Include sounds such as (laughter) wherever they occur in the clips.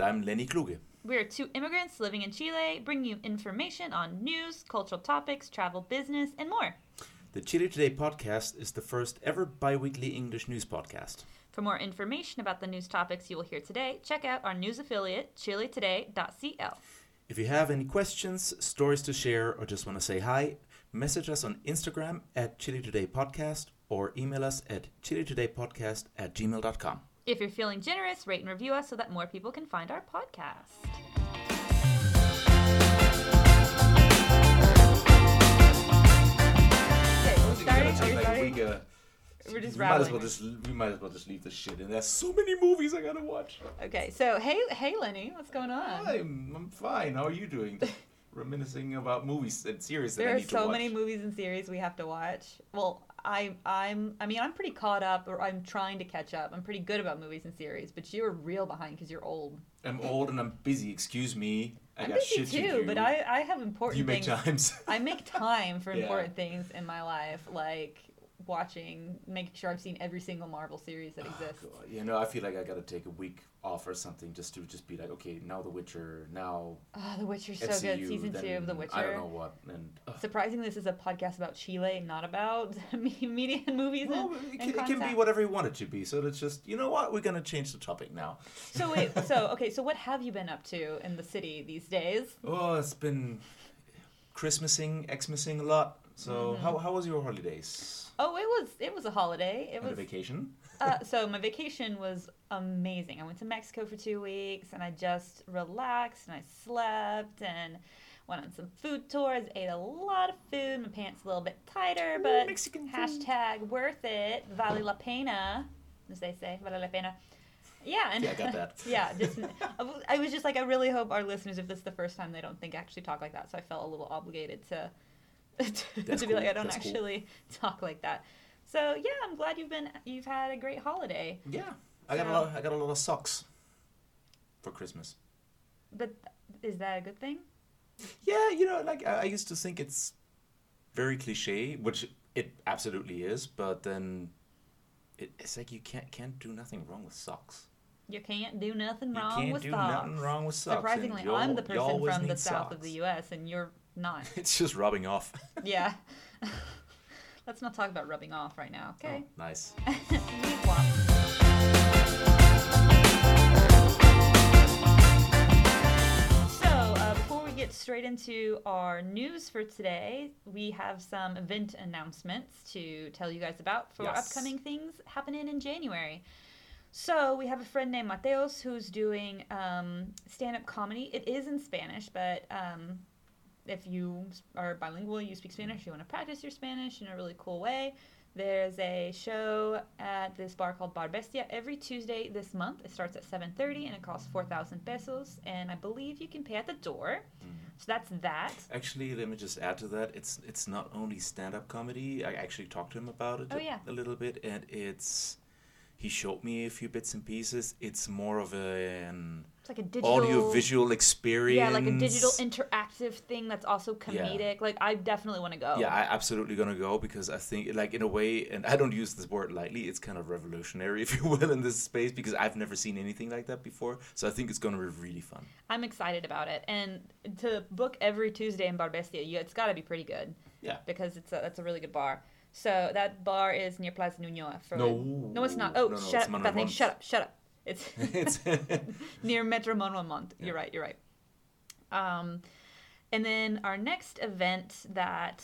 And I'm Lenny Kluge. We're two immigrants living in Chile, bringing you information on news, cultural topics, travel, business, and more. The Chile Today podcast is the first ever bi weekly English news podcast. For more information about the news topics you will hear today, check out our news affiliate, chiletoday.cl. If you have any questions, stories to share, or just want to say hi, message us on Instagram at Chile Today Podcast or email us at chiletodaypodcast at gmail.com. If you're feeling generous, rate and review us so that more people can find our podcast. Okay, we're starting. Are? We're just we might as well just we might as well just leave this shit in. There's so many movies I gotta watch. Okay, so hey, hey, Lenny, what's going on? I'm, I'm fine. How are you doing? (laughs) Reminiscing about movies and series that There I are need to so watch. many movies and series we have to watch. Well, I, I'm, I mean, I'm pretty caught up, or I'm trying to catch up. I'm pretty good about movies and series, but you're real behind because you're old. I'm old and I'm busy. Excuse me. I I'm got busy shit to too, do. but I, I have important you make things. times. I make (laughs) time for Yeah. important things in my life, like watching, making sure I've seen every single Marvel series that exists. God, you know, I feel like I gotta take a week off or something just to just be like, okay, now The Witcher, now Oh, The Witcher's so good. Season two of The Witcher. I don't know what, and ugh. Surprisingly, this is a podcast about Chile, not about (laughs) me- media and movies. Well, and, it, can, it can be whatever you want it to be. So let's just, you know what, we're gonna change the topic now. So wait, (laughs) so okay, so what have you been up to in the city these days? Oh, it's been Christmasing, Xmasing a lot. So Mm-hmm. how how was your holidays? Oh, it was it was a holiday. It was a vacation. uh, so my vacation was amazing. I went to Mexico for two weeks and I just relaxed and I slept and went on some food tours. Ate a lot of food. My pants a little bit tighter, but Mexican food. hashtag worth it. Vale la pena, as they say. Vale la pena. Yeah, and Yeah, I got that. (laughs) yeah, just I was just like, I really hope our listeners, if this is the first time they don't think I actually talk like that, so I felt a little obligated to (laughs) to, That's be like. I don't That's cool. actually (laughs) talk like that. So yeah, I'm glad you've been you've had a great holiday. Yeah, I got a lot. I got a lot of socks for Christmas. But is that a good thing? Yeah, you know, like I, I used to think it's very cliche, which it absolutely is. But then it, it's like you can't can't do nothing wrong with socks. You can't do nothing You wrong can't with do socks. nothing wrong with socks. Surprisingly, I'm the person from the south of the. U.S. and you're not. (laughs) It's just rubbing off. yeah. (laughs) Let's not talk about rubbing off right now, okay? Oh, nice. (laughs) So, uh, before we get straight into our news for today, we have some event announcements to tell you guys about for Yes. upcoming things happening in January. So, we have a friend named Mateos who's doing um, stand up comedy. It is in Spanish, but um, if you are bilingual, you speak Spanish, you want to practice your Spanish in a really cool way, there's a show at this bar called Bar Bestia every Tuesday this month. It starts at 7:30 and it costs 4,000 pesos, and I believe you can pay at the door. Mm-hmm. So that's that. Actually, let me just add to that. It's it's not only stand up comedy. I actually talked to him about it Oh, a, yeah. a little bit, and it's he showed me a few bits and pieces. It's more of a, an like a digital audio visual experience. Yeah, like a digital interactive thing that's also comedic. Like I definitely want to go. Yeah, I absolutely gonna go because I think, like, in a way, and I don't use this word lightly. It's kind of revolutionary, (laughs) if you will, in this space because I've never seen anything like that before. So I think it's gonna be really fun. I'm excited about it. And to book every Tuesday in Bar Bestia, you, it's got to be pretty good. Yeah. Because it's a, that's a really good bar. So that bar is near Plaza Ñuñoa. For, No. no, it's not. Oh, No, no, shut up, Bethany, shut up, shut up. It's (laughs) it's (laughs) near Metro Manuel Montt. You're right. You're right. Um, and then our next event that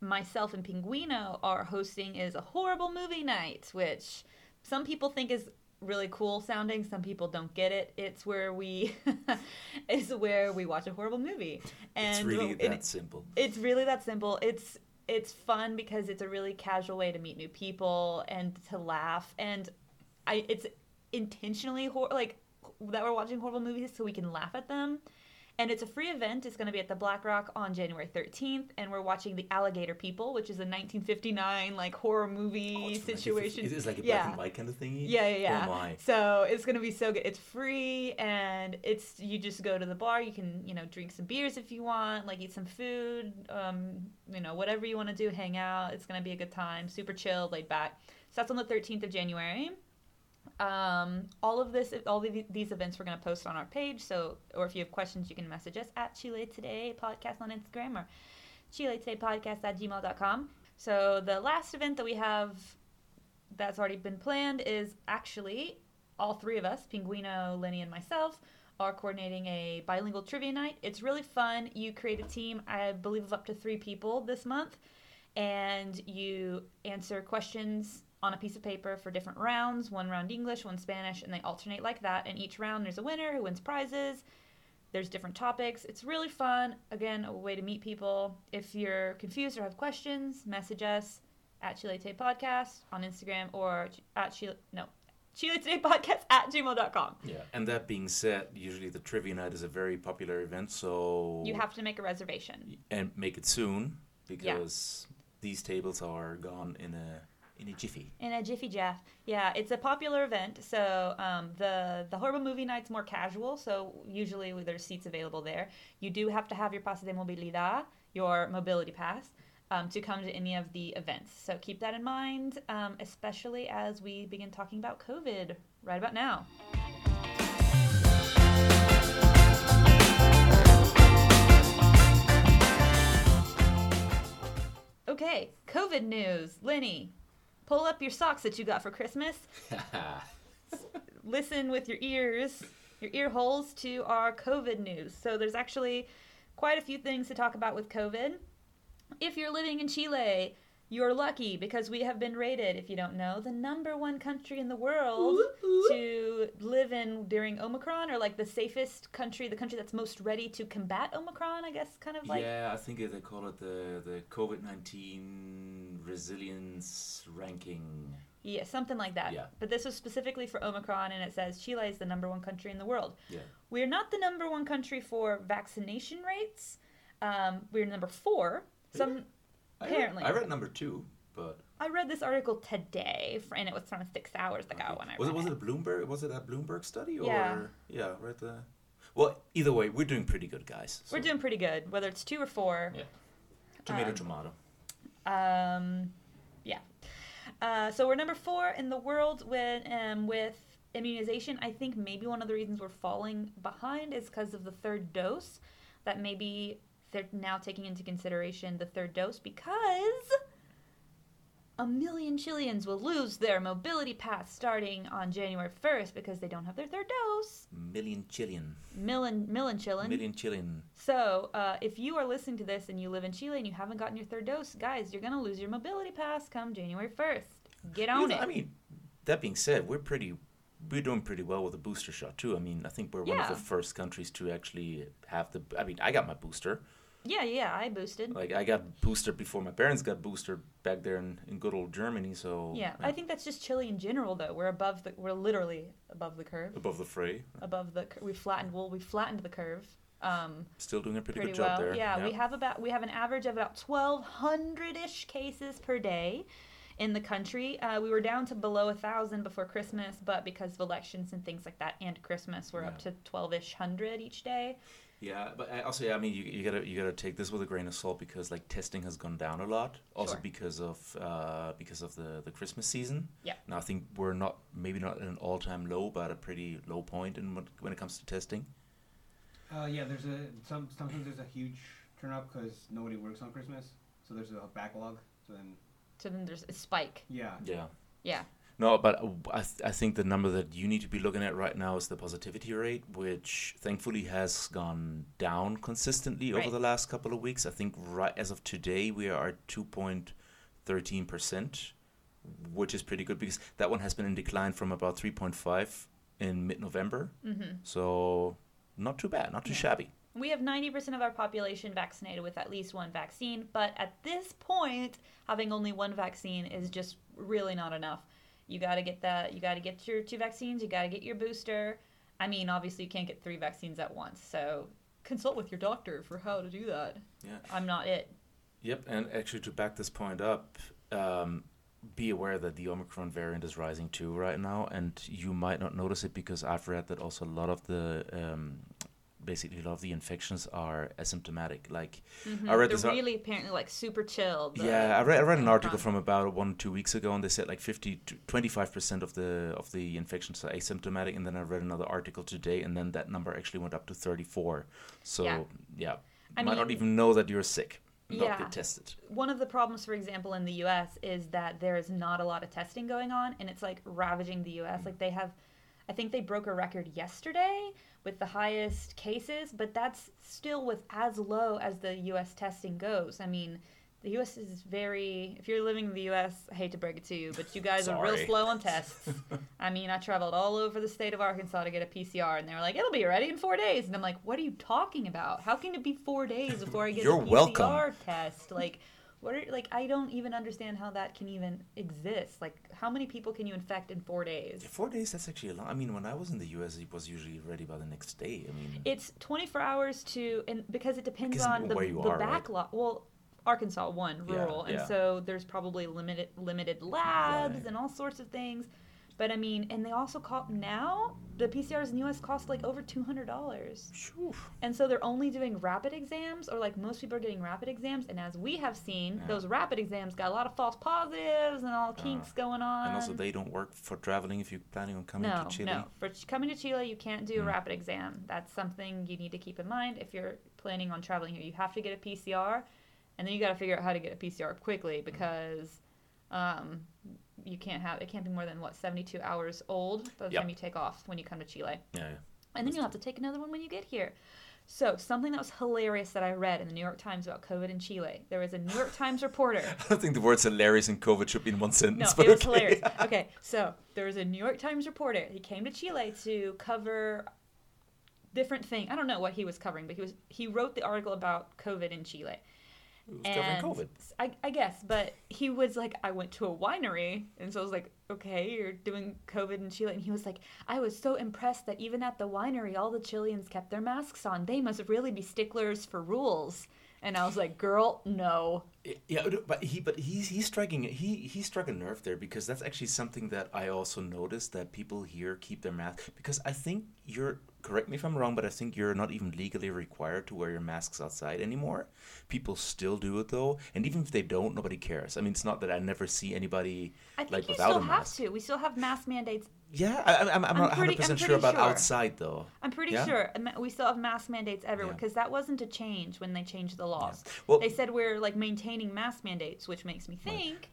myself and Pinguino are hosting is a horrible movie night, which some people think is really cool sounding. Some people don't get it. It's where we, (laughs) it's where we watch a horrible movie, and it's really that simple. it's really that simple. It's it's fun because it's a really casual way to meet new people and to laugh and I it's intentionally hor- like that we're watching horrible movies so we can laugh at them. And it's a free event. It's going to be at the Black Rock on January 13th, and we're watching The Alligator People, which is a 1959 like horror movie Oh, it's situation. It is like a black and white kind of thingy. Yeah, yeah, yeah. Oh my. So it's gonna be so good. It's free, and it's you just go to the bar. You can you know drink some beers if you want, like eat some food, um, you know whatever you want to do, hang out. It's gonna be a good time. Super chill, laid back. So that's on the 13th of January. Um, all of this, all of these events, we're going to post on our page. So, or if you have questions, you can message us at Chile Today Podcast on Instagram or Chile Today Podcast at gmail.com. So, the last event that we have that's already been planned is actually all three of us, Pinguino, Lenny, and myself, are coordinating a bilingual trivia night. It's really fun. You create a team, I believe, of up to three people this month, and you answer questions on a piece of paper for different rounds one round English, one Spanish, and they alternate like that. And each round, there's a winner who wins prizes. There's different topics. It's really fun. Again, a way to meet people. If you're confused or have questions, message us at Chile Today Podcast on Instagram or at Chile, no, (laughs) Chile Today Podcast at gmail.com. Yeah, and that being said, usually the trivia night is a very popular event, so. You have to make a reservation. And make it soon because yeah. these tables are gone in a in a jiffy. In a jiffy jaff. Yeah, it's a popular event. So um, the the horrible movie night's more casual. So usually there's seats available there. You do have to have your pase de movilidad, your mobility pass um, to come to any of the events. So keep that in mind, um, especially as we begin talking about COVID right about now. Okay, COVID news. Lenny, pull up your socks that you got for Christmas. (laughs) Listen with your ears, your ear holes to our COVID news. So there's actually quite a few things to talk about with COVID. If you're living in Chile, you're lucky because we have been rated, if you don't know, the number one country in the world ooh, ooh. to live in during Omicron, or like the safest country, the country that's most ready to combat Omicron, I guess, kind of like. Yeah, I think they call it the, the COVID 19 resilience ranking. Yeah, something like that. Yeah. But this was specifically for Omicron, and it says Chile is the number one country in the world. Yeah. We're not the number one country for vaccination rates. Um, we're number four some I apparently. Read, I read number two, but I read this article today, and it was from six hours ago okay. when I was it. Was it a Bloomberg? Was it a Bloomberg study? Or, yeah. Yeah. Right. there. Well, either way, we're doing pretty good, guys. So. We're doing pretty good, whether it's two or four. Yeah. Tomato, um, tomato. Um, yeah. Uh, so we're number four in the world with um, with immunization. I think maybe one of the reasons we're falling behind is because of the third dose. That maybe they're now taking into consideration the third dose because a million Chileans will lose their mobility pass starting on January 1st because they don't have their third dose. Million Chilean. Million, million Chilean. Million Chilean. So, uh, if you are listening to this and you live in Chile and you haven't gotten your third dose, guys, you're going to lose your mobility pass come January 1st. Get on you know, it. I mean, that being said, we're pretty we're doing pretty well with the booster shot too. I mean, I think we're yeah. one of the first countries to actually have the. I mean, I got my booster. Yeah, yeah, I boosted. Like I got boosted before my parents got boosted back there in, in good old Germany. So yeah, I think that's just Chile in general, though. We're above the, we're literally above the curve. Above the fray. Above the, we flattened. Well, we flattened the curve. Um, Still doing a pretty, pretty good job well. there. Yeah, we have about we have an average of about twelve hundred ish cases per day in the country. Uh, we were down to below a thousand before Christmas, but because of elections and things like that, and Christmas, we're yeah. up to twelve ish hundred each day. Yeah, but also, yeah, I mean, you, you gotta you gotta take this with a grain of salt because like testing has gone down a lot. Also sure. because of uh, because of the the Christmas season. Yeah. Now I think we're not maybe not at an all time low, but a pretty low point in when, when it comes to testing. Uh, yeah, there's a some sometimes there's a huge turn up because nobody works on Christmas, so there's a backlog. So then. So then there's a spike. Yeah. Yeah. Yeah. No, but I, th- I think the number that you need to be looking at right now is the positivity rate, which thankfully has gone down consistently right. over the last couple of weeks. I think right as of today we are at 2.13%, which is pretty good because that one has been in decline from about 3.5 in mid-November. Mm-hmm. So not too bad, not too yeah. shabby. We have 90% of our population vaccinated with at least one vaccine, but at this point, having only one vaccine is just really not enough you got to get that. You got to get your two vaccines. You got to get your booster. I mean, obviously, you can't get three vaccines at once. So consult with your doctor for how to do that. Yeah. I'm not it. Yep. And actually, to back this point up, um, be aware that the Omicron variant is rising too right now, and you might not notice it because I've read that also a lot of the um, basically a lot of the infections are asymptomatic. Like Mhm. I read They're this. ar- really apparently like super chilled. yeah, I read, I read an article from about one two weeks ago, and they said like 50 to 25 percent of the of the infections are asymptomatic. And then I read another article today, and then that number actually went up to 34. So Yeah. yeah, I you might not even know that you're sick. Not Yeah. get tested. one of the problems, for example, in the U.S. is that there is not a lot of testing going on, and it's like ravaging the U.S. Like they have, I think they broke a record yesterday with the highest cases, but that's still with as low as the U.S. testing goes. I mean, the U.S. is very. If you're living in the U.S., I hate to break it to you, but you guys are real slow on (laughs) tests. I mean, I traveled all over the state of Arkansas to get a PCR, and they were like, "It'll be ready in four days," and I'm like, "What are you talking about? How can it be four days before I get You're a PCR welcome. test? Like, what are like? I don't even understand how that can even exist. Like, how many people can you infect in four days? Four days. That's actually a lot. I mean, when I was in the U.S., it was usually ready by the next day. I mean, It's 24 hours to, and because it depends Because on the, the are, right? backlog. Well, Arkansas one Yeah, rural, and so there's probably limited limited labs Right. and all sorts of things. But I mean, and they also cost now the PCRs in the U.S. cost like over two hundred dollars, and so they're only doing rapid exams, or like most people are getting rapid exams. And as we have seen, Yeah. those rapid exams got a lot of false positives and all kinks going on. and also they don't work for traveling if you're planning on coming no, to Chile. no. For ch- coming to Chile, you can't do a Mm. rapid exam. That's something you need to keep in mind if you're planning on traveling here. You have to get a PCR, and then you got to figure out how to get a PCR quickly because um, you can't have it can't be more than what 72 hours old by the Yep. time you take off when you come to Chile, Yeah, yeah. and then you'll have to take another one when you get here. So something that was hilarious that I read in the New York Times about COVID in Chile. There was a New York Times reporter. (laughs) I don't think the words hilarious and COVID should be in one sentence. No, it was okay. hilarious. (laughs) Okay, so there was a New York Times reporter. He came to Chile to cover different thing. I don't know what he was covering, but he was he wrote the article about COVID in Chile. It was covering And COVID. I, I guess, but he was like, I went to a winery, and so I was like, okay, you're doing COVID in Chile, and he was like, I was so impressed that even at the winery, all the Chileans kept their masks on. They must really be sticklers for rules. And I was like, girl, no. Yeah, but he but he's he's striking he he struck a nerve there because that's actually something that I also noticed that people here keep their mask because I think you're correct me if I'm wrong, but I think you're not even legally required to wear your masks outside anymore. People still do it though, and even if they don't, nobody cares. I mean, it's not that I never see anybody I think like you without still a have to. We still have mask mandates Yeah, I, I'm, I'm I'm not 100 I'm percent sure about sure. outside though. I'm pretty Yeah? sure we still have mask mandates everywhere Yeah. because that wasn't a change when they changed the laws. Well, They said we're like maintaining mask mandates, which makes me Right. think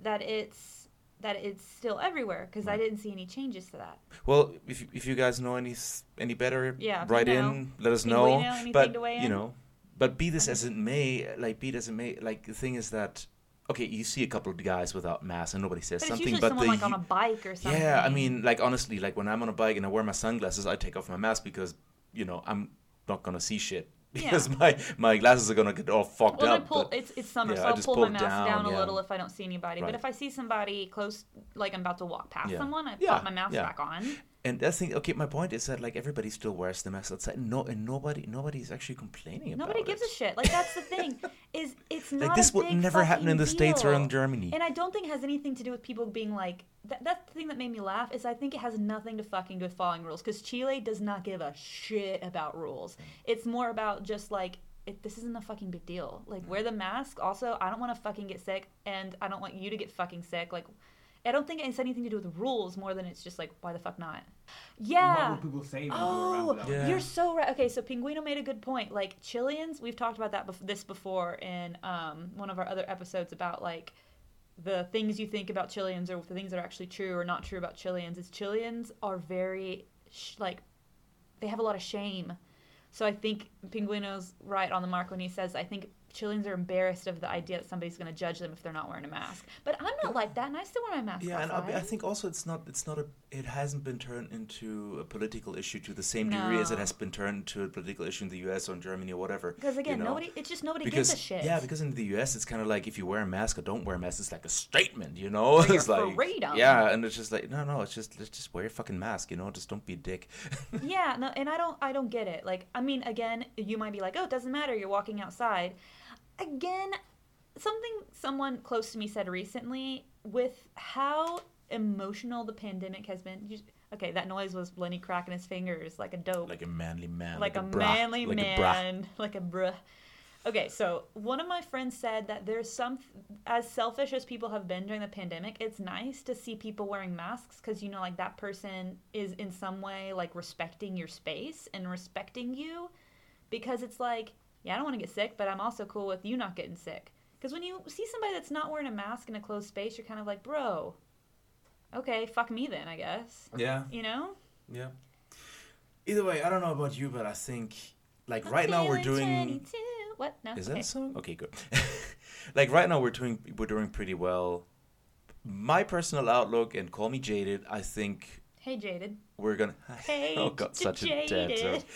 that it's that it's still everywhere because I mm. didn't see any changes to that. Well, if you- if you guys know any any better, Yeah, write know. in, let us know. anything But you know, but be this as it may, like be it as it may, like the thing is that okay, you see a couple of guys without masks and nobody says But something, but someone the like on a bike or something. yeah, I mean, like honestly, like when I'm on a bike and I wear my sunglasses, I take off my mask because you know I'm not gonna see shit because my my glasses are gonna get all fogged Well, I up. pull. but- It's it's summer, yeah, so I'll just pull, pull my mask down, down, a yeah. little if I don't see anybody. But if I see somebody close, like I'm about to walk past Yeah. someone, I Yeah, pop my mask yeah. back on. And that's the thing, okay. My point is that like everybody still wears the mask outside. No, and nobody nobody's actually complaining about Nobody it. gives a shit. Like that's the thing. (laughs) Is it's not Like this would never happen in the states or in. Germany. And I don't think it has anything to do with people being like that. That's the thing that made me laugh is I think it has nothing to fucking do with following rules because Chile does not give a shit about rules. Mm. It's more about just like it, this isn't a fucking big deal. Like wear mm. the mask. Also, I don't want to fucking get sick, and I don't want you to get fucking sick. Like. I don't think it's anything to do with rules more than it's just like why the fuck not? Yeah. What will people say when you go around Oh, Yeah. you're so right. Okay, so Pinguino made a good point. Like Chileans, we've talked about that bef- this before in um, one of our other episodes about like the things you think about Chileans or the things that are actually true or not true about Chileans. Is Chileans are very sh- like they have a lot of shame. So I think Pinguino's right on the mark when he says I think Chileans are embarrassed of the idea that somebody's going to judge them if they're not wearing a mask. But I'm not like that, and I still wear my mask Yeah, and outside. I, I think also it's not it's not a it hasn't been turned into a political issue to the same degree as it has been turned into a political issue in the U.S. or in Germany or whatever. because again, you know? nobody it's just nobody because gives a shit. yeah, because in the U.S. it's kind of like if you wear a mask or don't wear a mask, it's like a statement, you know? For (laughs) it's like freedom. yeah, and it's just like no, no, it's just let's just wear your fucking mask, you know? Just don't be a dick. (laughs) yeah no and i don't i don't get it like i mean again you might be like oh it doesn't matter you're walking outside again something someone close to me said recently with how emotional the pandemic has been you, Okay, that noise was Lenny cracking his fingers like a dope. Like a manly man. like, a, bra, manly like a man, like a bruh. Okay, so one of my friends said that there's some, as selfish as people have been during the pandemic, it's nice to see people wearing masks because you know, like that person is in some way like respecting your space and respecting you because it's like, yeah, I don't want to get sick, but I'm also cool with you not getting sick. Because when you see somebody that's not wearing a mask in a closed space, you're kind of like, bro, okay, fuck me then, I guess. Yeah, You know? yeah. Either way, I don't know about you, but I think like right now we're doing 22. What? No. Is that okay. a song? Okay, good. (laughs) like right now, we're doing we're doing pretty well. My personal outlook, and call me jaded. I think Hey, Jaded. We're gonna. (laughs) Hey, oh god, such a jaded. (laughs)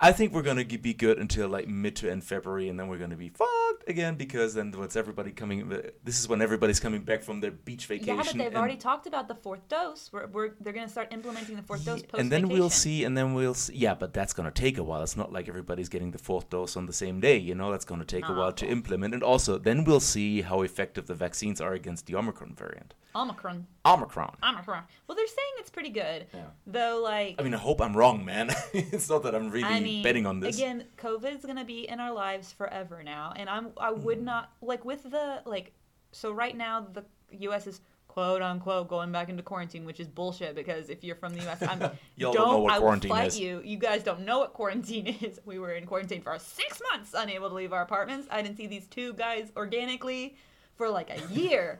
I think we're gonna be good until like mid to end February, and then we're gonna be fucked again because then once everybody coming, uh, this is when everybody's coming back from their beach vacation. Yeah, but they've already talked about the fourth dose. We're, we're they're gonna start implementing the fourth dose Ye- post and then we'll see, and then we'll see. Yeah, but that's gonna take a while. It's not like everybody's getting the fourth dose on the same day. You know, that's gonna take a while to implement. And also, then we'll see how effective the vaccines are against the Omicron variant. Omicron. Omicron. Omicron. Well, they're saying it's pretty good, Yeah. Though. Like, I mean, I hope I'm wrong, man. (laughs) it's not that I'm really I mean, betting on this. Again, COVID's gonna be in our lives forever now, and I'm I would Hmm. not like with the like. So right now the U.S. is quote unquote going back into quarantine, which is bullshit because if you're from the U.S., I'm (laughs) Y'all don't know what I quarantine is. you. You guys don't know what quarantine (laughs) is. We were in quarantine for six months, unable to leave our apartments. I didn't see these two guys organically for like a year.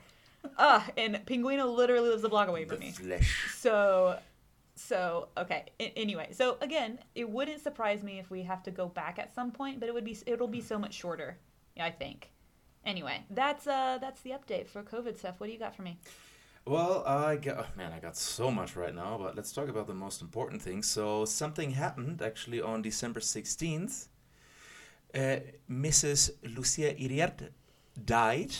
Ugh, and Pinguino literally lives a block away the from me. flesh. So, so okay. Anyway, so again, it wouldn't surprise me if we have to go back at some point, but it would be it'll be so much shorter. I think. Anyway, that's uh that's the update for COVID stuff. What do you got for me? Well, I got oh, man, I got so much right now, but let's talk about the most important thing. So something happened actually on December sixteenth. Uh, Mrs. Lucia Hiriart died,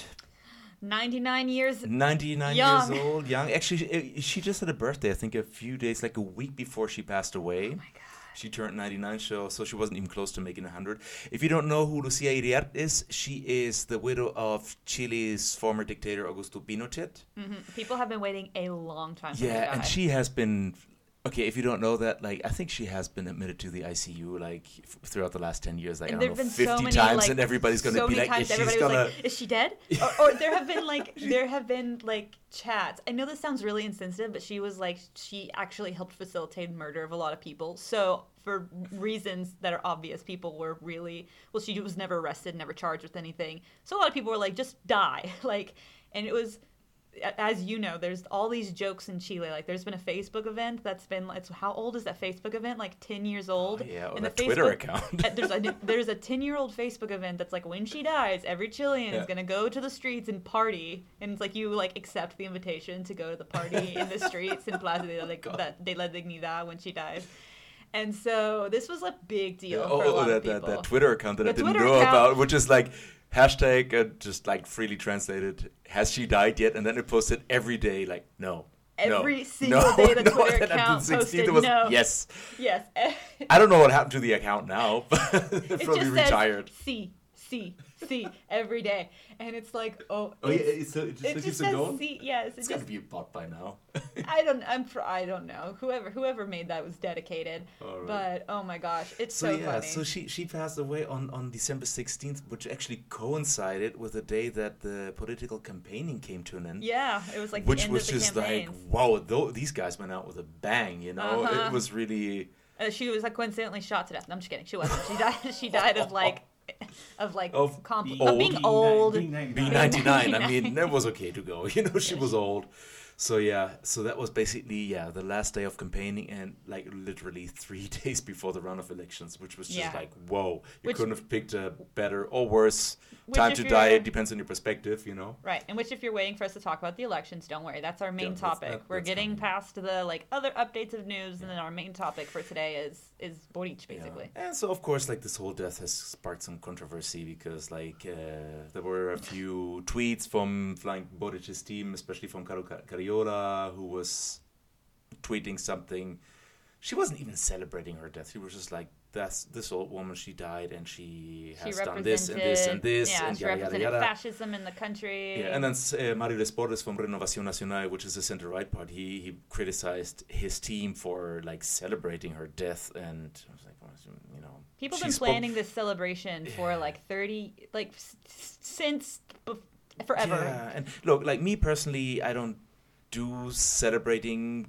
Ninety nine years. ninety nine Young. years old, young. Actually, she, she just had a birthday. I think a few days, like a week before she passed away. Oh my god. She turned 99, so, so she wasn't even close to making 100. If you don't know who Lucia Hiriart is, she is the widow of Chile's former dictator Augusto Pinochet. hmm People have been waiting a long time. For Yeah, and she has been. Okay, if you don't know that, like, I think she has been admitted to the ICU, like, f- throughout the last 10 years, like, And I don't know, 50 so many, times, like, and everybody's gonna so be like, is gonna. like, "Is she dead?" or, or there have been like (laughs) there have been like chats. I know this sounds really insensitive, but she was like she actually helped facilitate murder of a lot of people. So for reasons that are obvious, people were really well. She was never arrested, never charged with anything. So a lot of people were like, "Just die," (laughs) like, and it was. As you know, there's all these jokes in Chile. Like, there's been a Facebook event that's been. It's how old is that Facebook event? Like ten years old. Oh, yeah, or And the that Twitter Facebook- account. uh, there's a (laughs) there's a 10 year old Facebook event that's like when she dies, every Chilean Yeah. is gonna go to the streets and party, and it's like you like accept the invitation to go to the party (laughs) in the streets in Plaza de la, de la Dignidad when she dies. And so this was a big deal oh, for a oh, lot that, of people. that, that Twitter account that I didn't Twitter know account- about, which is like hashtag, uh, just like freely translated, has she died yet? And then it posted every day, like, no. no, Every single (laughs) no, day the no, Twitter account posted was, no. Yes. Yes, (laughs) I don't know what happened to the account now, but (laughs) it probably just retired. says C C (laughs) C every day, and it's like oh, Oh, yeah, it's- it's, uh, it just, it just says going? C. Yes, it It's just got to be a bot by now. (laughs) I don't. I'm. pr- I don't know. Whoever. Whoever made that was dedicated. Right. But oh my gosh, it's So, so, yeah, funny. so she she passed away on on December sixteenth, which actually coincided with the day that the political campaigning came to an end. yeah, it was like which the end was of the just like wow, though these guys went out with a bang, you know. Uh-huh. It was really Uh, she was like coincidentally shot to death. No, I'm just kidding. She wasn't. She died. (laughs) She died of like, (laughs) of like Of compl- old. of being old. B ninety nine. I (laughs) mean, that was okay to go. (laughs) You know, she was old. So yeah, so that was basically yeah the last day of campaigning and like literally three days before the run of elections, which was just Yeah. like whoa, you Which- couldn't have picked a better or worse time to die. It depends on your perspective, you know. Right, and which if you're waiting for us to talk about the elections, don't worry. That's our main Yeah, topic. that- We're getting coming. past the like other updates of news, and then our main topic for today is is Boric, Yeah. basically. And so, of course, like this whole death has sparked some controversy because, like, uh, there were a few (laughs) tweets from like Boric's team, especially from Caro Ca- Cariola, who was tweeting something. She wasn't even celebrating her death. She was just like, that's this old woman. She died, and she She has done this and this and this, Yeah, and she yada yada represented yada. fascism in the country. Yeah, and then uh, Mario Desbordes from Renovación Nacional, which is the center right part, he he criticized his team for like celebrating her death, and I was like, you know, People have she been spoke- planning this celebration for like 30, like s- s- since bef- forever. Yeah, and look, like me personally, I don't do celebrating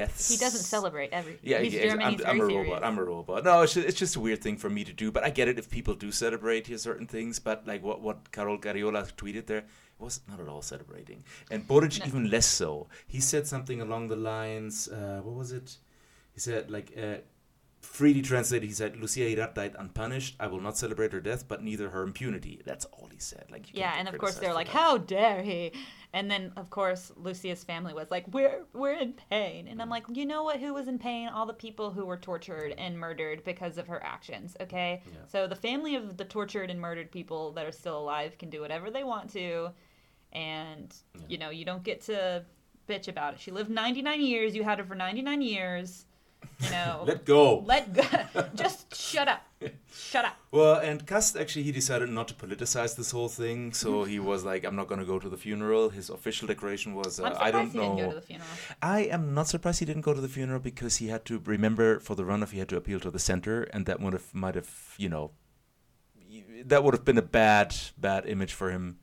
deaths. He doesn't celebrate every. Yeah, he's yeah, German. I'm, he's I'm a serious. robot. I'm a robot. No, it's just, it's just a weird thing for me to do. But I get it if people do celebrate here certain things. But like what what Karol Cariola tweeted there was not at all celebrating, and Boric No. even less so. He said something along the lines, uh, what was it? He said like. Uh, Freely translated, he said, "Lucia Hiriart died unpunished. I will not celebrate her death, but neither her impunity." That's all he said. Like, Yeah, and of course they're like, that. "How dare he?" And then of course Lucia's family was like, "We're we're in pain," and I'm mm. like, "You know what? Who was in pain? All the people who were tortured and murdered because of her actions." Okay, Yeah. so the family of the tortured and murdered people that are still alive can do whatever they want to, and Yeah. you know you don't get to bitch about it. She lived 99 years. You had her for 99 years. You know, (laughs) Let go. let go. (laughs) Just shut up. Shut up. Well, and Kast actually he decided not to politicize this whole thing, Mm-hmm. so he was like, "I'm not going to go to the funeral." His official declaration was, uh, "I don't he didn't go know." to the funeral. I am not surprised he didn't go to the funeral because he had to remember for the runoff he had to appeal to the center, and that would have might have you know that would have been a bad bad image for him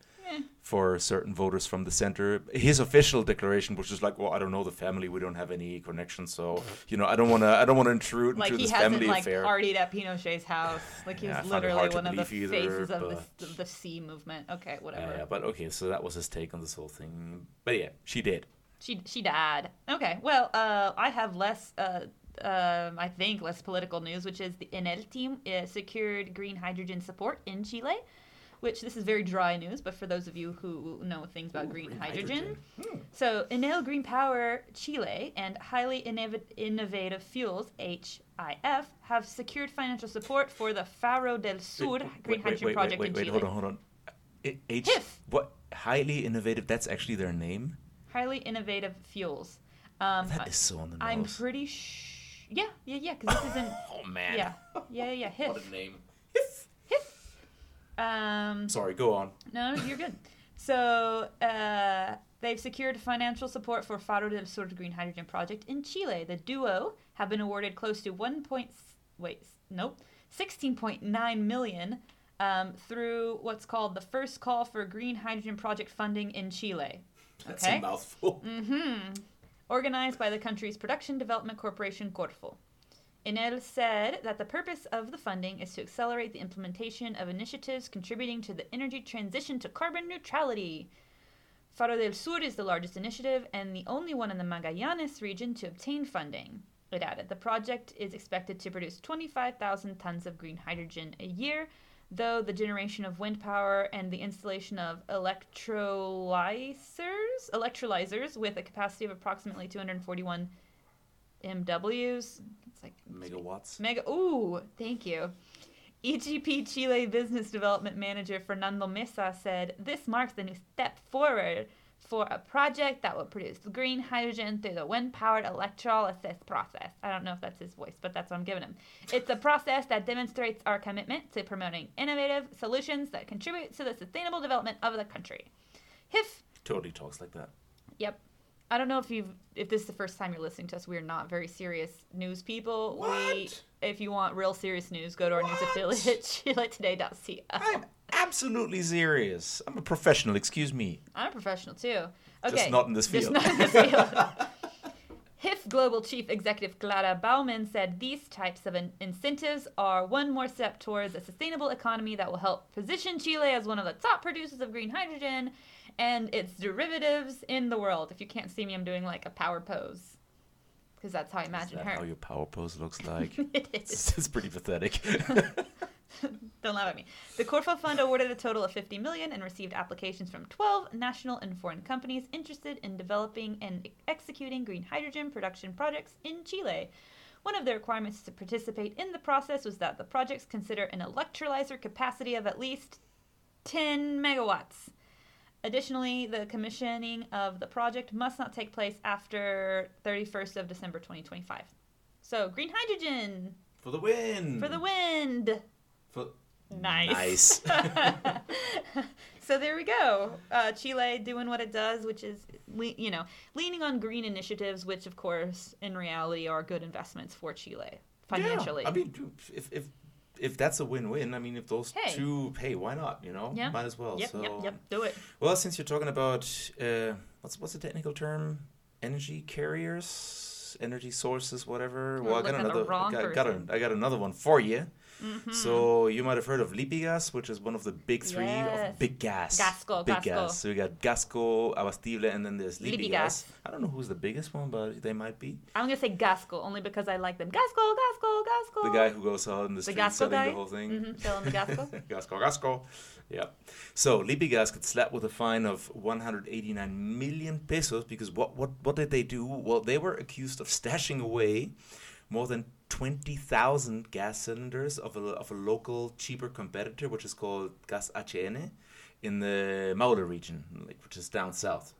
For certain voters from the center. His official declaration was just like, "Well, I don't know the family. We don't have any connection, so you know, I don't want to. I don't want to intrude like into he this hasn't family like affair." partied at Pinochet's house. Like he Yeah, was literally one of the either, faces of the, the C movement. Okay, Yeah, whatever. yeah, but okay, so that was his take on this whole thing. But yeah, she did. She she died. Okay, well, uh, I have less. Uh, um I think less political news, which is the Enel team uh, secured green hydrogen support in Chile, which this is very dry news, but for those of you who know things about Ooh, green, green hydrogen, hydrogen. So, Enel Green Power Chile and Highly Innov- Innovative Fuels (HIF) have secured financial support for the Faro del Sur Wait, green wait, hydrogen wait, project wait, in wait, Chile. hold on, hold on. I- H, HIF. What? Highly innovative. That's actually their name. Highly Innovative Fuels. Um, That is so on the nose. I'm pretty sh- Yeah, yeah, yeah. Because this isn't. (laughs) Oh man. yeah, yeah, yeah. HIF. What a name. Hif. HIF. Um, Sorry, go on. No, you're good. So uh, they've secured financial support for Faro del Sur green hydrogen project in Chile. The duo have been awarded close to one point wait nope sixteen point nine million um, through what's called the first call for green hydrogen project funding in Chile. That's Okay. a mouthful. Mm-hmm. Organized by the country's Production Development Corporation, Corfo. Enel said that the purpose of the funding is to accelerate the implementation of initiatives contributing to the energy transition to carbon neutrality. Faro del Sur is the largest initiative and the only one in the Magallanes region to obtain funding. It added the project is expected to produce 25,000 tons of green hydrogen a year, though the generation of wind power and the installation of electrolyzers, electrolyzers with a capacity of approximately 241 MWs. It's like Megawatts. Mega. Ooh, thank you. EGP Chile Business Development Manager Fernando Mesa said this marks a new step forward for a project that will produce green hydrogen through the wind powered electrolysis process. I don't know if that's his voice, but that's what I'm giving him. It's a process that demonstrates our commitment to promoting innovative solutions that contribute to the sustainable development of the country. HIF Totally talks like that. Yep. I don't know if you've if this is the first time you're listening to us. We're not very serious news people. We What? if you want real serious news, go to our news What? affiliate (laughs) ChileToday.co. I'm absolutely serious. I'm a professional. Excuse me. I'm a professional too. Okay. Just not in this field. (laughs) Just not in this field. HIF Global Chief Executive Clara Bowman said these types of in- incentives are one more step towards a sustainable economy that will help position Chile as one of the top producers of green hydrogen and its derivatives in the world. If you can't see me, I'm doing like a power pose because that's how I Is imagine that her. how your power pose looks (laughs) like? it is. it's, it's pretty pathetic. (laughs) Don't laugh at me. The Corfo Fund awarded a total of 50 million and received applications from 12 national and foreign companies interested in developing and executing green hydrogen production projects in Chile. One of the requirements to participate in the process was that the projects consider an electrolyzer capacity of at least 10 megawatts. Additionally, the commissioning of the project must not take place after 31st of December 2025. So, green hydrogen For the win. for the wind. For Nice. Nice. (laughs) (laughs) so there we go. Uh, Chile doing what it does, which is, le- you know, leaning on green initiatives, which of course, in reality, are good investments for Chile financially. Yeah, I mean, if if if that's a win-win, I mean, if those Hey. two, pay, why not? You know, Yeah. might as well. yep, so, yep, yep. Do it. well, since you're talking about uh, what's what's the technical term? Energy carriers, energy sources, whatever. We're well, I got looking at the another. I got, got a, I got another one for you. Mhm. So you might have heard of Lipigas, which is one of the big three Yes. of big gas. Gasco, big Gasco. gas. So we got Gasco, Abastible, and then there's Lipigas. Lipigas. I don't know who's the biggest one, but they might be. I'm gonna say Gasco only because I like them. Gasco, Gasco, Gasco. The guy who goes out in the The street Gasco selling guy. the whole thing. hmm Selling the Gasco. (laughs) Gasco, Gasco. Yeah. So Lipigas got slapped with a fine of 189 million pesos because what, what, what did they do? Well, they were accused of stashing away more than 20,000 gas cylinders of a, of a local cheaper competitor, which is called Gas HN, in the Maule region, like, which is down south.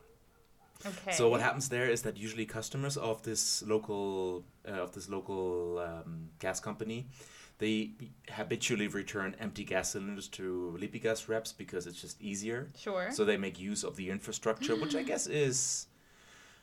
Okay. So what happens there is that usually customers of this local uh, of this local um, gas company, they habitually return empty gas cylinders to Lipigas reps because it's just easier. Sure. So they make use of the infrastructure, which I (gasps) guess is,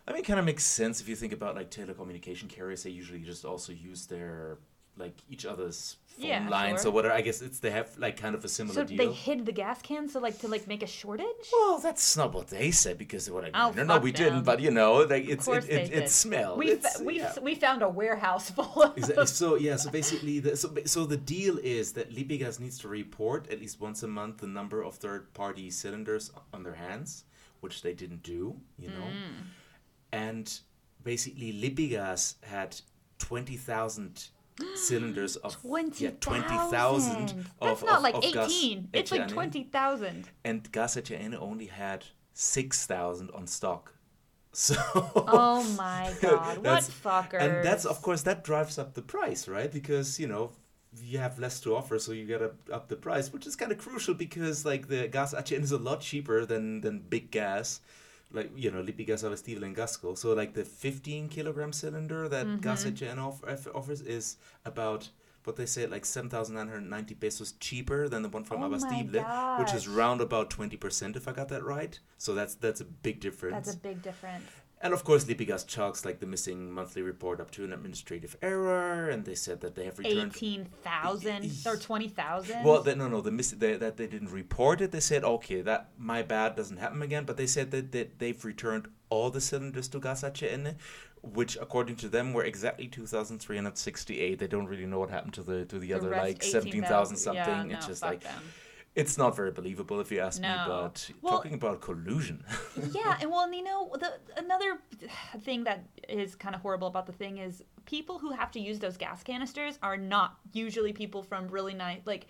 I mean, kind of makes sense if you think about like telecommunication carriers. They usually just also use their like each other's phone Yeah, lines sure. or whatever. I guess it's they have like kind of a similar So deal. they hid the gas cans so like to like make a shortage. Well, that's not what they said because what I Oh, no, no, we them. didn't. But you know, like it's it, it, it smelled. We fa- we yeah. we found a warehouse (laughs) full of. Exactly. So yeah, so basically, the, so so the deal is that Lipigas needs to report at least once a month the number of third-party cylinders on their hands, which they didn't do. You know, Mm. And basically Lipigas had twenty thousand (gasps) cylinders of Twenty yeah, 20,000 That's of- not of- like of gas eighteen. It's like twenty thousand. and Gas HN only had six thousand on stock. (laughs) So Oh my (laughs) god! What fuckers? and that's of course that drives up the price right because you know you have less to offer so you gotta up the price which is kind of crucial because like the gas HN is a lot cheaper than than big gas like you know Lipigas Abastible and Gasco. So like the 15 kilogram cylinder that mm-hmm. gas HN off- off- offers is about what they say like 7990 pesos cheaper than the one from Oh Abastible which is round about 20% if i got that right. So that's that's a big difference. That's a big difference. And of course, Lipigas chalks like the missing monthly report up to an administrative error, and they said that they have returned. Eighteen thousand or twenty thousand. Well, they, no, no, the miss they, that they didn't report it. They said, okay, that my bad doesn't happen again. But they said that, that they've returned all the cylinders to Gas which according to them were exactly two thousand three hundred sixty-eight. They don't really know what happened to the to the, other like seventeen thousand something. Yeah, it's no, just like them. It's not very believable if you ask me. No. But Well- talking about collusion, (laughs) yeah, and well, and you know, the another thing that is kind of horrible about the thing is people who have to use those gas canisters are not usually people from really nice like.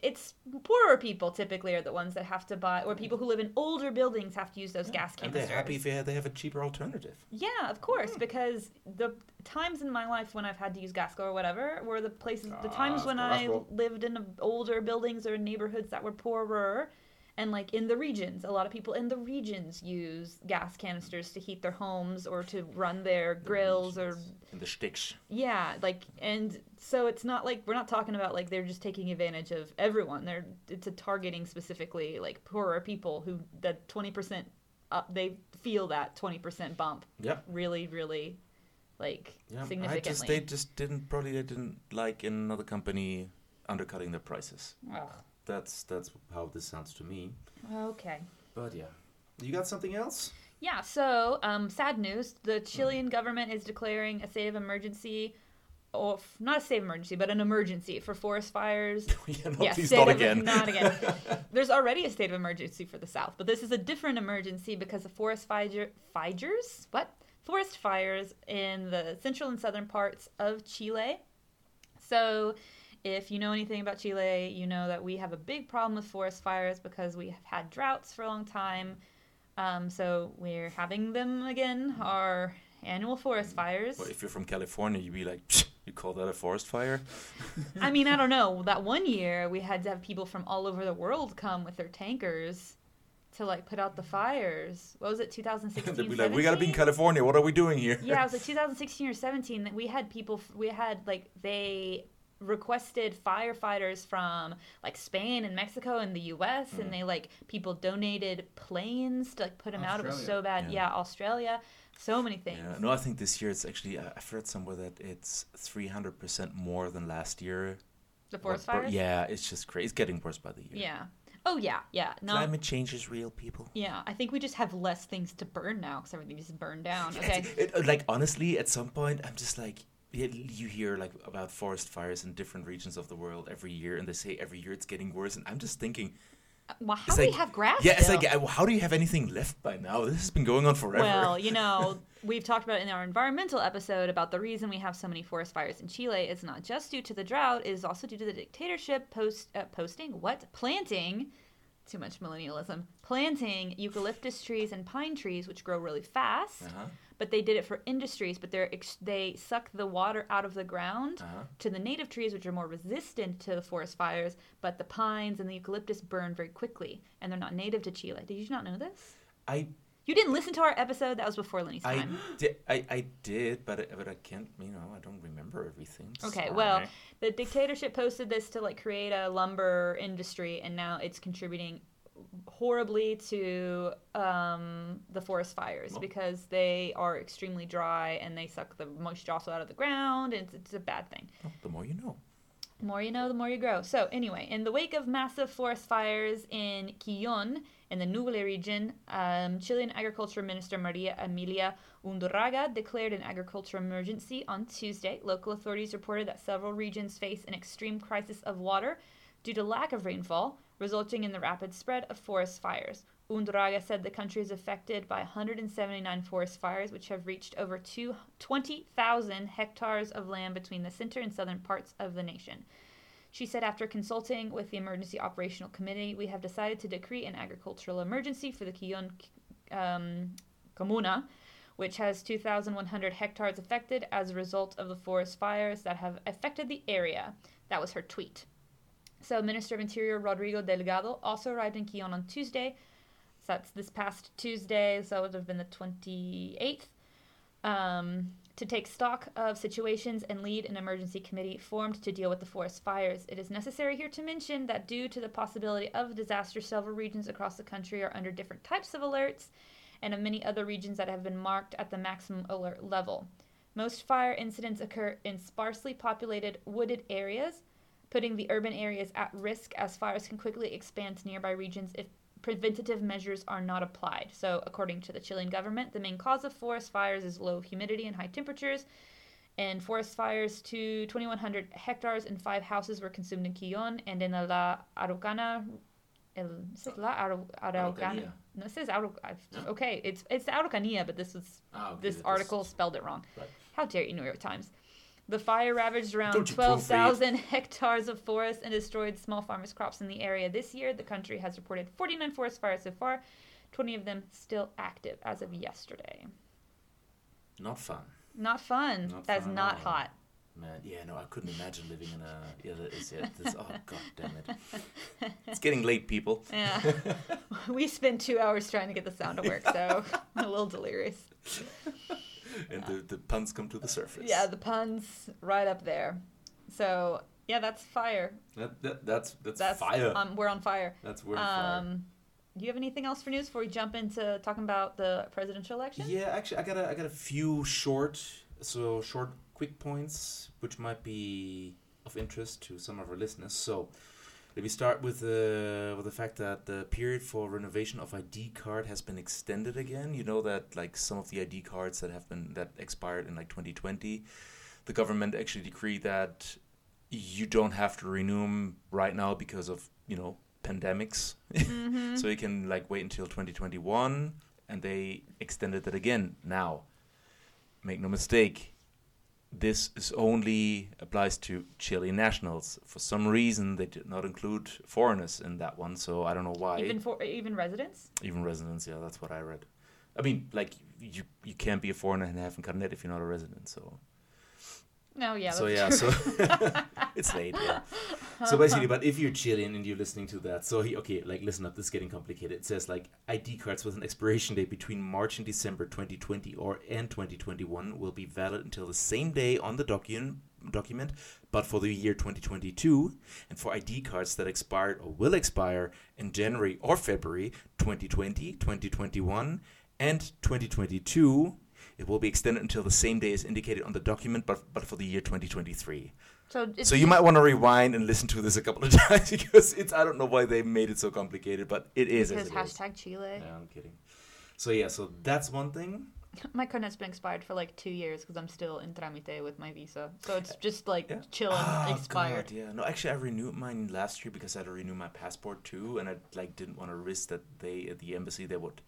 It's poorer people typically are the ones that have to buy, or people who live in older buildings have to use those gas and canisters. they're happy if they have, a cheaper alternative. Yeah, of course, hmm. because the times in my life when I've had to use Gasco or whatever were the places, the times ah, when I Gasco. lived in older buildings or neighborhoods that were poorer, and like in the regions, a lot of people in the regions use gas canisters to heat their homes or to run their grills or in the sticks. yeah, like and so it's not like we're not talking about like they're just taking advantage of everyone. They're it's a targeting specifically like poorer people who that twenty percent up they feel that twenty percent bump Yep. really really like Yeah, significantly. I just they just didn't probably they didn't like another company undercutting their prices. Ugh. That's that's how this sounds to me. Okay. But yeah, you got something else? Yeah, so um, sad news. The Chilean government is declaring a state of emergency, or not a state of emergency, but an emergency for forest fires (laughs) yeah, no, yeah, please state not of- again. (laughs) Not again. (laughs) There's already a state of emergency for the South, but this is a different emergency because of forest fire, fires. What? Forest fires in the central and southern parts of Chile. So, if you know anything about Chile, you know that we have a big problem with forest fires because we have had droughts for a long time. Um, so we're having them again. Mm-hmm. Our annual forest mm-hmm. fires. Well, if you're from California, you'd be like, you call that a forest fire? (laughs) I mean, I don't know. That one year we had to have people from all over the world come with their tankers to like put out the mm-hmm. fires. What was it, (laughs) 2016? Like, we gotta be in California. What are we doing here? yeah, it was like (laughs) 2016 or 17 that we had people. We had like they requested firefighters from like Spain and Mexico and the U.S. Mm. and they like people donated planes to like put them out. It was so bad. Yeah. Yeah, Australia. So many things. Yeah, no, I think this year it's actually. I- I've read somewhere that it's 300 percent more than last year. The forest fires. Yeah, it's just crazy. It's getting worse by the year. Yeah. Oh yeah, yeah. No. Climate change is real, people. Yeah, I think we just have less things to burn now because everything just burned down. (laughs) Okay. it- uh, like honestly, at some point, I'm just like, you hear like about forest fires in different regions of the world every year, and they say every year it's getting worse, and I'm just thinking, Well, how do like, we have grass? yeah, it's like, uh, how do you have anything left by now? This has been going on forever. Well, (laughs) you know, we've talked about in our environmental episode about the reason we have so many forest fires in Chile is not just due to the drought, it is also due to the dictatorship post uh, posting what planting too much millennialism planting eucalyptus trees and pine trees which grow really fast uh-huh, but they did it for industries but they're ex- they suck the water out of the ground uh-huh. to the native trees, which are more resistant to the forest fires, but the pines and the eucalyptus burn very quickly, and they're not native to Chile. Did you not know this? I, You didn't listen to our episode. That was before Lenny's I time. did, I, I did, but I, but I can't, you know, I don't remember everything. Okay, Sorry. well, the dictatorship posted this to like create a lumber industry, and now it's contributing horribly to um, the forest fires because they are extremely dry and they suck the moisture also out of the ground, and it's, it's a bad thing. The more you know. The more you know, the more you grow. So, anyway, in the wake of massive forest fires in Quillon, in the Ñuble region, um, Chilean Agriculture Minister Maria Emilia Undurraga declared an agriculture emergency on Tuesday. Local authorities reported that several regions face an extreme crisis of water due to lack of rainfall, resulting in the rapid spread of forest fires. Undurraga said the country is affected by 179 forest fires, which have reached over two- 20,000 hectares of land between the center and southern parts of the nation. She said, after consulting with the Emergency Operational Committee, we have decided to decree an agricultural emergency for the Quillon um, Comuna, which has 2,100 hectares affected as a result of the forest fires that have affected the area. That was her tweet. So, Minister of Interior Rodrigo Delgado also arrived in Quillon on Tuesday. So that's this past Tuesday, so it would have been the 28th, um, to take stock of situations and lead an emergency committee formed to deal with the forest fires. It is necessary here to mention that due to the possibility of disaster, several regions across the country are under different types of alerts, and of many other regions that have been marked at the maximum alert level. Most fire incidents occur in sparsely populated wooded areas, putting the urban areas at risk as fires can quickly expand to nearby regions if preventative measures are not applied. So, according to the Chilean government, the main cause of forest fires is low humidity and high temperatures. And forest fires to 2,100 hectares and five houses were consumed in Quillon and in La Araucana. El, it says La Arau- Araucana. Araucanía. No, it says Arau- I've- Okay, it's it's the Araucanía, but this was Ah, okay, this article was- spelled it wrong. Right. How dare you, New York Times? The fire ravaged around 12,000 (laughs) hectares of forest and destroyed small farmers' crops in the area. This year, the country has reported 49 forest fires so far, 20 of them still active as of yesterday. Not fun. Not fun. Not That's not hot. Man, yeah, no, I couldn't imagine living in a. Yeah, that is it. This, oh, (laughs) god damn it. It's getting late, people. Yeah. (laughs) we spent two hours trying to get the sound to work, so I'm a little delirious. (laughs) And the, the puns come to the surface. Yeah, the puns right up there. So, yeah, that's fire. That, that, that's, that's, That's fire. Um, we're on fire. that's word fire. Um, do you have anything else for news before we jump into talking about the presidential election? Yeah, actually, I got a, I got a few short, so short, quick points which might be of interest to some of our listeners. So, let me start with the with the fact that the period for renovation of ID card has been extended again. You know that like some of the ID cards that have been that expired in like 2020, the government actually decreed that you don't have to renew them right now because of you know pandemics. Mm-hmm. (laughs) so you can like wait until 2021 and they extended it again now make no mistake this is only applies to Chilean nationals. For some reason they did not include foreigners in that one so i don't know why. Even for even residents? even residents yeah that's what i read. I mean like you you can't be a foreigner and have a carnet if you're not a resident so No, yeah. so yeah true. so (laughs) (laughs) it's late yeah so basically, but if you're Chilean and you're listening to that, so he, okay, like listen up, this is getting complicated. It says like ID cards with an expiration date between March and December 2020 or and 2021 will be valid until the same day on the document document, but for the year 2022, and for ID cards that expired or will expire in January or February 2020, 2021, and 2022, it will be extended until the same day as indicated on the document, but but for the year 2023. So So you might want to rewind and listen to this a couple of (laughs) times because it's I don't know why they made it so complicated, but it is. because it is. hashtag Chile. Yeah, I'm kidding. So yeah, so that's one thing. (laughs) My carnet's been expired for like two years because I'm still in tramite with my visa. So it's just like Yeah. chilling, Ah, expired. God, yeah. No, actually, I renewed mine last year because I had to renew my passport too, and I like didn't want to risk that they at the embassy they would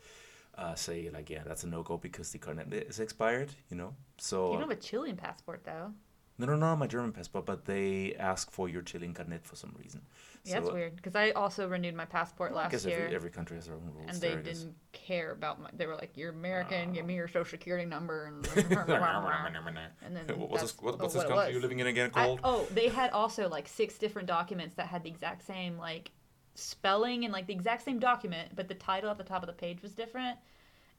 uh, say like, yeah, that's a no go because the carnet is expired. You know. So You don't have a Chilean passport though. no, no, no, my German passport, but they ask for your Chilean carnet for some reason. Yeah, that's weird. Because I also renewed my passport I last guess year. every, every country has their own rules. and they there, didn't care about my. They were like, "You're American. Give me your social security number." And, (laughs) (laughs) and then What- what's this, what, what's this it country you're living in again I- called? oh, they had also like six different documents that had the exact same like spelling and like the exact same document, but the title at the top of the page was different.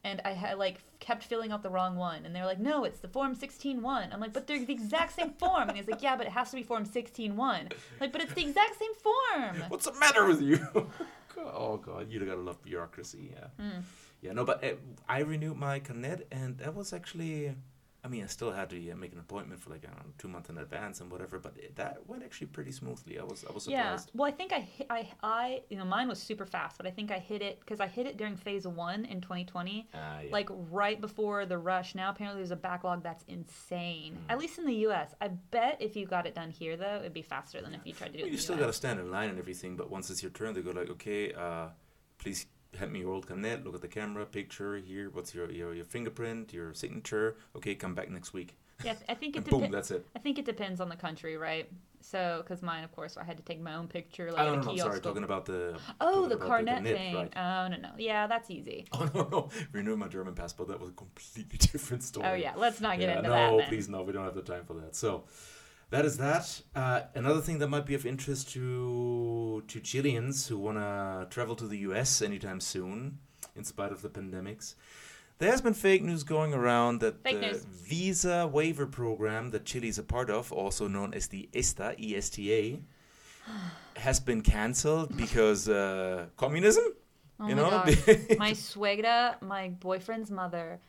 And I had like kept filling out the wrong one, and they were like, "No, it's the form 16-1. I'm like, "But they're the exact same form." And he's like, "Yeah, but it has to be form 16-1. Like, but it's the exact same form. (laughs) What's the matter with you? (laughs) oh god, you gotta love bureaucracy. Yeah, Mm. yeah. No, but uh, I renewed my carnet, and that was actually. I mean, I still had to yeah, make an appointment for like I don't know, two months in advance and whatever, but it, that went actually pretty smoothly. I was I was surprised. Yeah. Well, I think I, hit, I, I, you know, mine was super fast, but I think I hit it because I hit it during phase one in 2020, Ah, yeah. like right before the rush. Now apparently there's a backlog that's insane. Mm. At least in the U.S. I bet if you got it done here though, it'd be faster than if you tried to do it. Well, in you still gotta stand in line and everything, but once it's your turn, they go like, okay, uh, please hand me your old carnet. Look at the camera, picture here. What's your your, your fingerprint, your signature? Okay, come back next week. Yeah, I think it And boom, depends. that's it. I think it depends on the country, right? So, because mine, of course, I had to take my own picture, like I at a don't know. Sorry, talking about the. oh, the carnet thing. right. Oh no, no, yeah, that's easy. (laughs) Oh no, no! Renew my German passport. That was a completely (laughs) different oh, story. Oh yeah, let's not get Yeah, into no, that. Then. please, no. We don't have the time for that. So, that is that. Uh, another thing that might be of interest to to Chileans who want to travel to the U.S. anytime soon, in spite of the pandemics. There has been fake news going around that Fake the news. visa waiver program that Chile is a part of, also known as the ESTA, E-S-T-A, (sighs) has been cancelled because uh, communism. Oh you my know, (laughs) my suegra, my boyfriend's mother,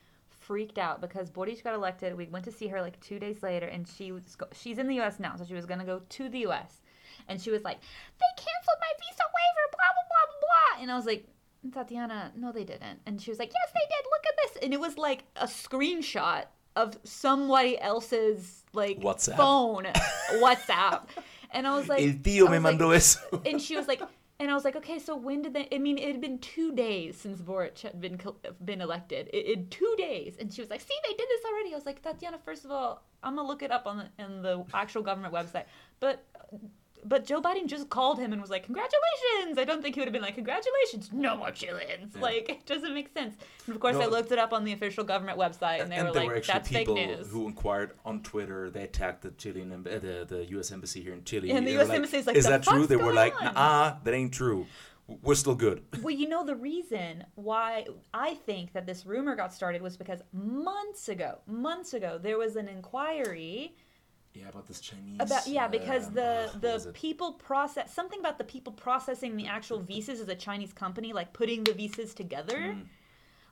freaked out because Boric got elected. We went to see her like two days later, and she was go- she's in the U.S. now, so she was gonna go to the U.S. And she was like, "They canceled my visa waiver, blah blah blah blah blah." And I was like, "Tatiana, no, they didn't." And she was like, "Yes, they did. Look at this." And it was like a screenshot of somebody else's like WhatsApp. phone, (laughs) WhatsApp. And I was like, El tío me like, mandó eso. (laughs) and she was like, and I was like, okay, so when did they? I mean, it had been two days since Boric had been been elected. It, it two days, and she was like, see, they did this already. I was like, Tatiana, first of all, I'm gonna look it up on the in the actual government website, but. But Joe Biden just called him and was like, "Congratulations!" I don't think he would have been like, "Congratulations, no more Chileans." Yeah. Like, it doesn't make sense. And of course, I looked it up on the official government website, and they were there like, were actually "That's fake people news." who inquired on Twitter. They attacked the Chilean, uh, the the U.S. embassy here in Chile. And the They were US like, embassy is like, "Is that true?" They were like, on?" "Nah, that ain't true. We're still good." (laughs) Well, you know the reason why I think that this rumor got started was because months ago, months ago, there was an inquiry Yeah, about this Chinese. about yeah because um, the the people process something about the people processing the actual visas is a Chinese company like putting the visas together. Mm.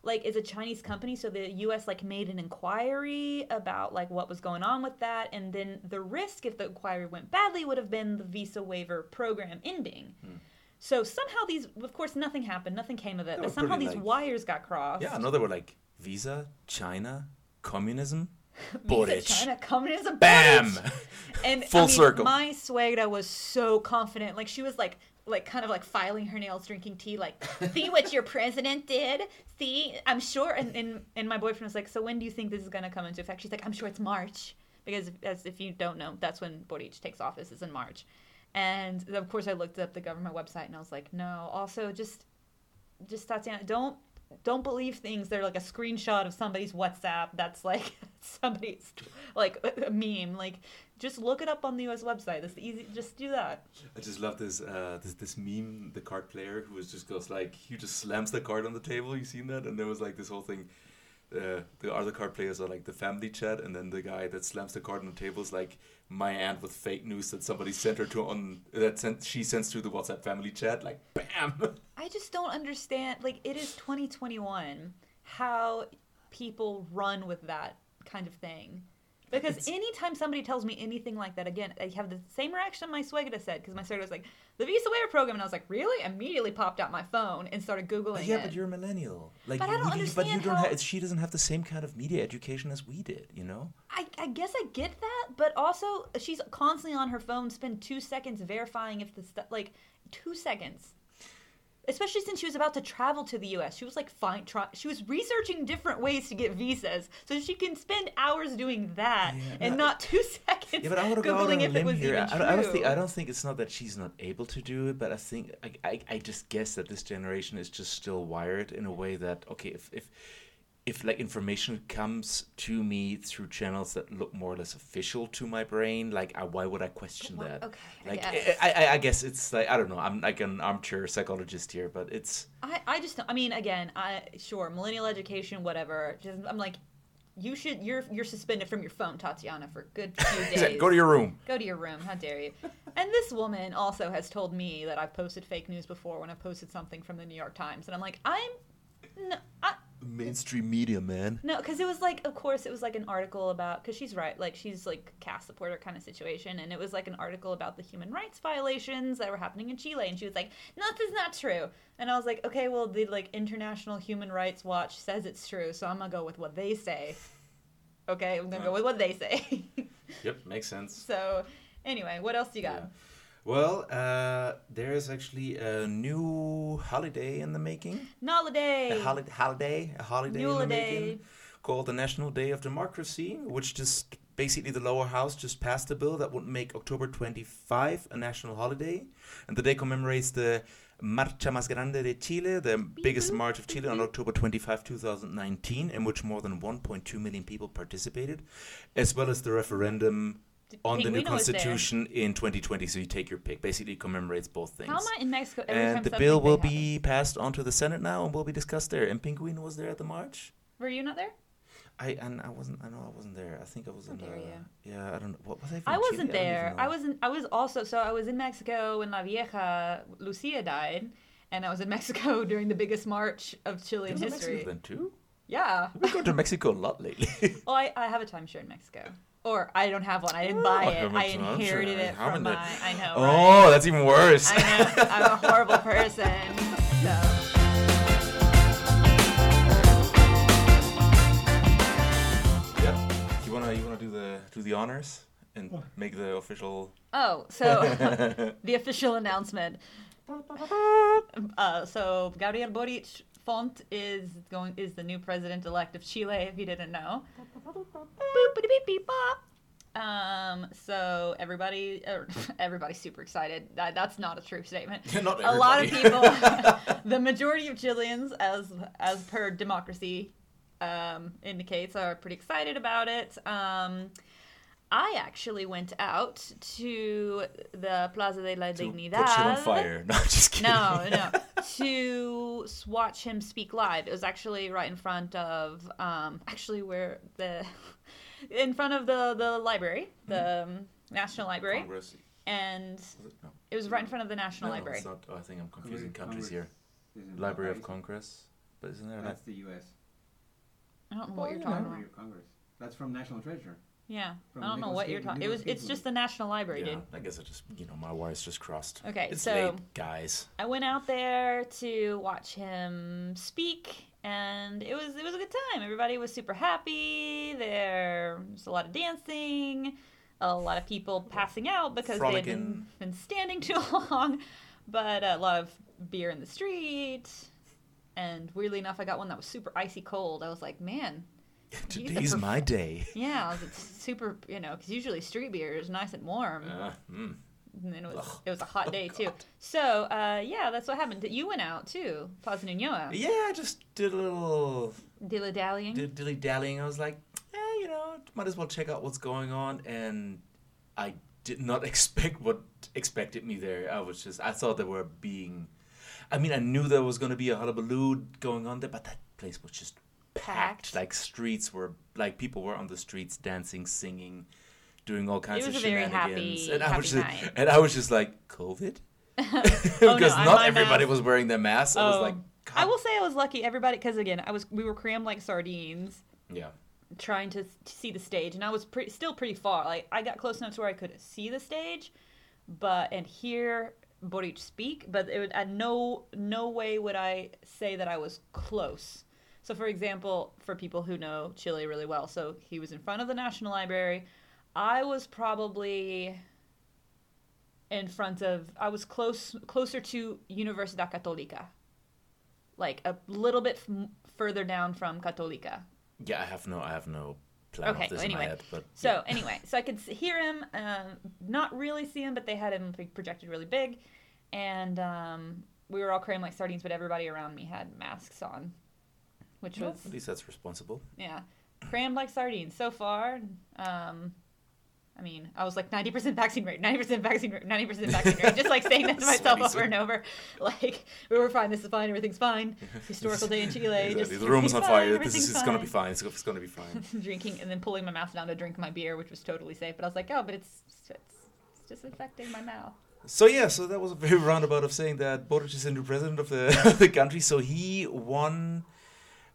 Like is a Chinese company, so the U.S. like made an inquiry about like what was going on with that, and then the risk if the inquiry went badly would have been the visa waiver program ending. Hmm. So somehow these, of course, nothing happened, nothing came of it, They but somehow these like- wires got crossed. Yeah, I know they were like Visa, China, communism, Boric. China, communism, Bam! Boric. (laughs) And Full I mean, circle. My suegra was so confident, like she was like, like kind of like filing her nails, drinking tea, like, see what your president did. See, I'm sure. And and, and my boyfriend was like, so when do you think this is gonna come into effect? She's like, I'm sure it's March, because as if you don't know, that's when Boric takes office is in March. And of course, I looked up the government website, and I was like, no. Also, just just Tatiana, don't don't believe things. They're like a screenshot of somebody's WhatsApp. That's like (laughs) somebody's like a meme. Like, just look it up on the U.S. website. That's easy. Just do that. I just love this uh this this meme, the card player who was just goes like he just slams the card on the table. You seen that? And there was like this whole thing. Uh, the other card players are like the family chat, and then the guy that slams the card on the table is like my aunt with fake news that somebody sent her to on that sent she sends to the WhatsApp family chat. Like bam. (laughs) I just don't understand. Like, it is 2021. How people run with that kind of thing. Because It's- anytime somebody tells me anything like that, again, I have the same reaction my suegra said. Because my suegra was like, the Visa Waiver Program. And I was like, really? Immediately popped out my phone and started Googling yeah, it. but you're a millennial. Like, But I don't we- but you understand don't how- have. She doesn't have the same kind of media education as we did. You know. I, I guess I get that, but also she's constantly on her phone. Spend two seconds verifying if the stuff like two seconds, especially since she was about to travel to the U.S. She was like fine. Try, she was researching different ways to get visas, so she can spend hours doing that Yeah, and no, not two (laughs) seconds Yeah, but I to go googling if it was here. even I, don't- I don't think. I don't think it's not that she's not able to do it, but I think I, I, I just guess that this generation is just still wired in a way that okay, if if if like information comes to me through channels that look more or less official to my brain, like I, why would I question Well, that? okay, I like guess. I, I, I guess it's like I don't know. I'm like an armchair psychologist here, but it's I, I just I mean again I sure millennial education whatever just I'm like you should you're you're suspended from your phone Tatiana for a good (laughs) few days. go to your room. Go to your room. How dare you? And this woman also has told me that I've posted fake news before when I've posted something from the New York Times, and I'm like, I'm no, I, Mainstream media, man. no, because it was like, of course, it was like an article about because she's right, like she's like Kast supporter kind of situation, and it was like an article about the human rights violations that were happening in Chile, and she was like, no, this is not true, and I was like, okay, well, the like International Human Rights Watch says it's true, so I'm gonna go with what they say. Okay, I'm gonna go with what they say. Yep, makes sense. (laughs) so, anyway, what else do you got? Yeah. Well, uh, there is actually a new holiday in the making. Holiday. A holiday, holiday, a holiday in the Holiday. making called the National Day of Democracy, which just basically the lower house just passed a bill that would make October 25 a national holiday, and the day commemorates the Marcha Más Grande de Chile, the biggest march of Chile, on October 25, 2019, in which more than 1.2 million people participated, as well as the referendum on the new Pinguino was there. constitution in 2020. So you take your pick. Basically, commemorates both things. How am I in Mexico and the bill will be passed on to the Senate now and will be discussed there. And Pinguino was there at the march. Were you not there? I and I wasn't. I know I wasn't there. I think I was How in. Uh, yeah, I don't know. What was I? I wasn't don't there. I know. wasn't. I was also. So I was in Mexico when La Vieja Lucia died, and I was in (laughs) Mexico during the biggest march of Chilean You was in history. Mexico then too. Yeah. We've been to (laughs) Mexico a lot lately. Well, I, I have a timeshare in Mexico. Or I don't have one. I didn't Oh, buy I it. have a I timeshare. inherited it from my. I know. oh, right? that's even worse. I know. I'm a horrible person. So. yeah. You wanna you wanna do the do the honors and make the official. Oh, so (laughs) the official announcement. (laughs) Uh, so Gabriel Boric Font is going is the new president elect of Chile. If you didn't know. Um. So everybody, er, (laughs) everybody's super excited. That, that's not a true statement. (laughs) Not a lot of people, (laughs) the majority of Chileans, as as per democracy um, indicates, are pretty excited about it. Um, I actually went out to the Plaza de la To Dignidad. put shit on fire. (laughs) No, I'm just kidding. No, no. (laughs) to watch him speak live. It was actually right in front of, um, actually where the, (laughs) in front of the the library, the um, National Library, Congress. and Was it? No. it was right in front of the National No, Library. it's not. Oh, I think I'm confusing Congress- countries here. Isn't Library of Congress, but isn't there? That's the U.S. I don't know what Oh, you're yeah. talking Library about. of Congress. That's from National Treasure. Yeah, From I don't know what you're Cage- talking. It was. It's Cage just the National Library, yeah, dude. I guess I just you know my wires just crossed. Okay, It's so late, guys. I went out there to watch him speak, and it was it was a good time. Everybody was super happy. There was a lot of dancing, a lot of people passing out because they had been, Frolicking. been standing (laughs) too long, but a lot of beer in the street. And weirdly enough, I got one that was super icy cold. I was like, man, You get the (laughs) Today's my day. (laughs) yeah, I was like, super, you know, because usually street beer is nice and warm. Uh, mm. And then it was Ugh. it was a hot day too. So uh, yeah, that's what happened. You went out too, Plaza Ñuñoa. Yeah, I just did a little Dilly dallying. did dilly dallying. I was like, eh, you know, know, might as well check out what's going on. And I did not (laughs) expect what expected me there. I was just, I thought they were being, I mean, I knew there was going to be a hullabaloo going on there, but that place was just packed. Like streets were, like people were on the streets dancing, singing, doing all kinds of was a very shenanigans. happy- and I was just, night. and I was just like, COVID? (laughs) (laughs) Oh, no, because not everybody mask. was wearing their masks. I was Oh. like, I will say I was lucky. Everybody, because again, I was we were crammed like sardines, Yeah. trying to, to see the stage, and I was pre- still pretty far. Like I got close enough to where I could see the stage, but and hear Boric speak, but it would, at no no way would I say that I was close. So, for example, for people who know Chile really well, so he was in front of the National Library. I was probably in front of. I was close closer to Universidad Católica, like a little bit f- further down from Católica. Yeah, I have no, I have no plan Okay, of this anyway. in my head, but So (laughs) anyway, so I could hear him, um, not really see him, but they had him projected really big, and um, we were all crammed like sardines, but everybody around me had masks on, which Well, was at least that's responsible. yeah, crammed like sardines so far. Um, I mean, I was like ninety percent vaccine rate, ninety percent vaccine rate, ninety percent (laughs) vaccine rate, just like saying that to myself over and over. Like we were fine, this is fine, everything's fine. (laughs) Historical day in Chile. Exactly. Just, the room's on fire. This is everything's gonna be fine. It's, it's gonna be fine. (laughs) drinking and then pulling my mouth down to drink my beer, which was totally safe. But I was like, oh, but it's it's, it's just infecting my mouth. So yeah, so that was a very roundabout of saying that Boric is the new president of the of the country. So he won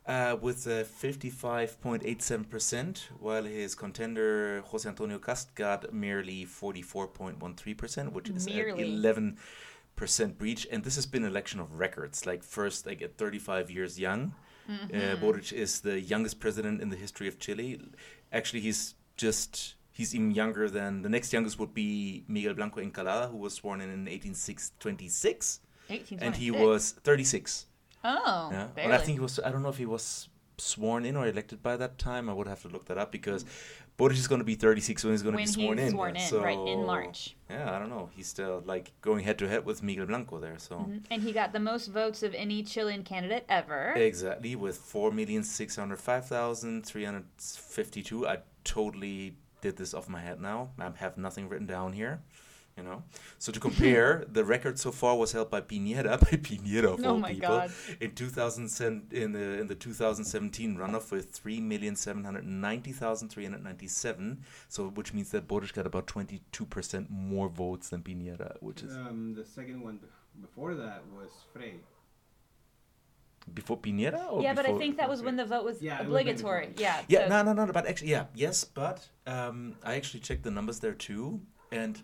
uh, with uh, 55.87 percent, while his contender Jose Antonio Kast got merely 44.13 percent, which is Merely. an 11 percent breach. And this has been an election of records. Like first, like at 35 years young, uh, Boric is the youngest president in the history of Chile. Actually, he's just he's even younger than the next youngest would be Miguel Blanco Encalada, who was sworn in in 1826, Eighteen. and he was 36. Oh, yeah, barely. but I think he was. I don't know if he was sworn in or elected by that time. I would have to look that up because Boric is going to be 36 when he's going to be sworn he's in. sworn in, right in March, Yeah, I don't know. He's still like going head to head with Miguel Blanco there. So. Mhm. and he got the most votes of any Chilean candidate ever. Exactly, with 4,605,352. I totally did this off my head now. I have nothing written down here, you know. So to compare, (laughs) the record so far was held by Piñera, (laughs) by Piñera of Oh all my people, God. in 2007 in the in the 2017 runoff with 3,790,397. So which means that Boric got about 22% more votes than Piñera, which is Um, the second one bef- before that was Frei. before Piñera or yeah, but I think that was when the vote was Yeah, it was obligatory. Yeah. Yeah, so- no, no, no, no. But actually, yeah, yes, but um, I actually checked the numbers there too, and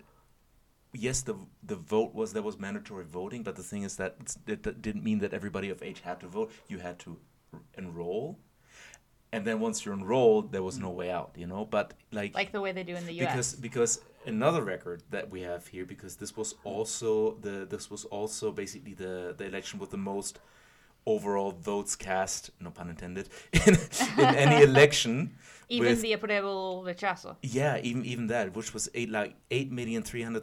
yes, the the vote was there was mandatory voting, but the thing is that it, that didn't mean that everybody of age had to vote. You had to r- enroll, and then once you're enrolled, there was no way out. You know, but like Like the way they do in the U.S. because because another record that we have here because this was also the this was also basically the the election with the most overall votes cast no pun intended (laughs) in, in any (laughs) election Even with- the apruebo rechazo. yeah even even that which was eight like eight million three hundred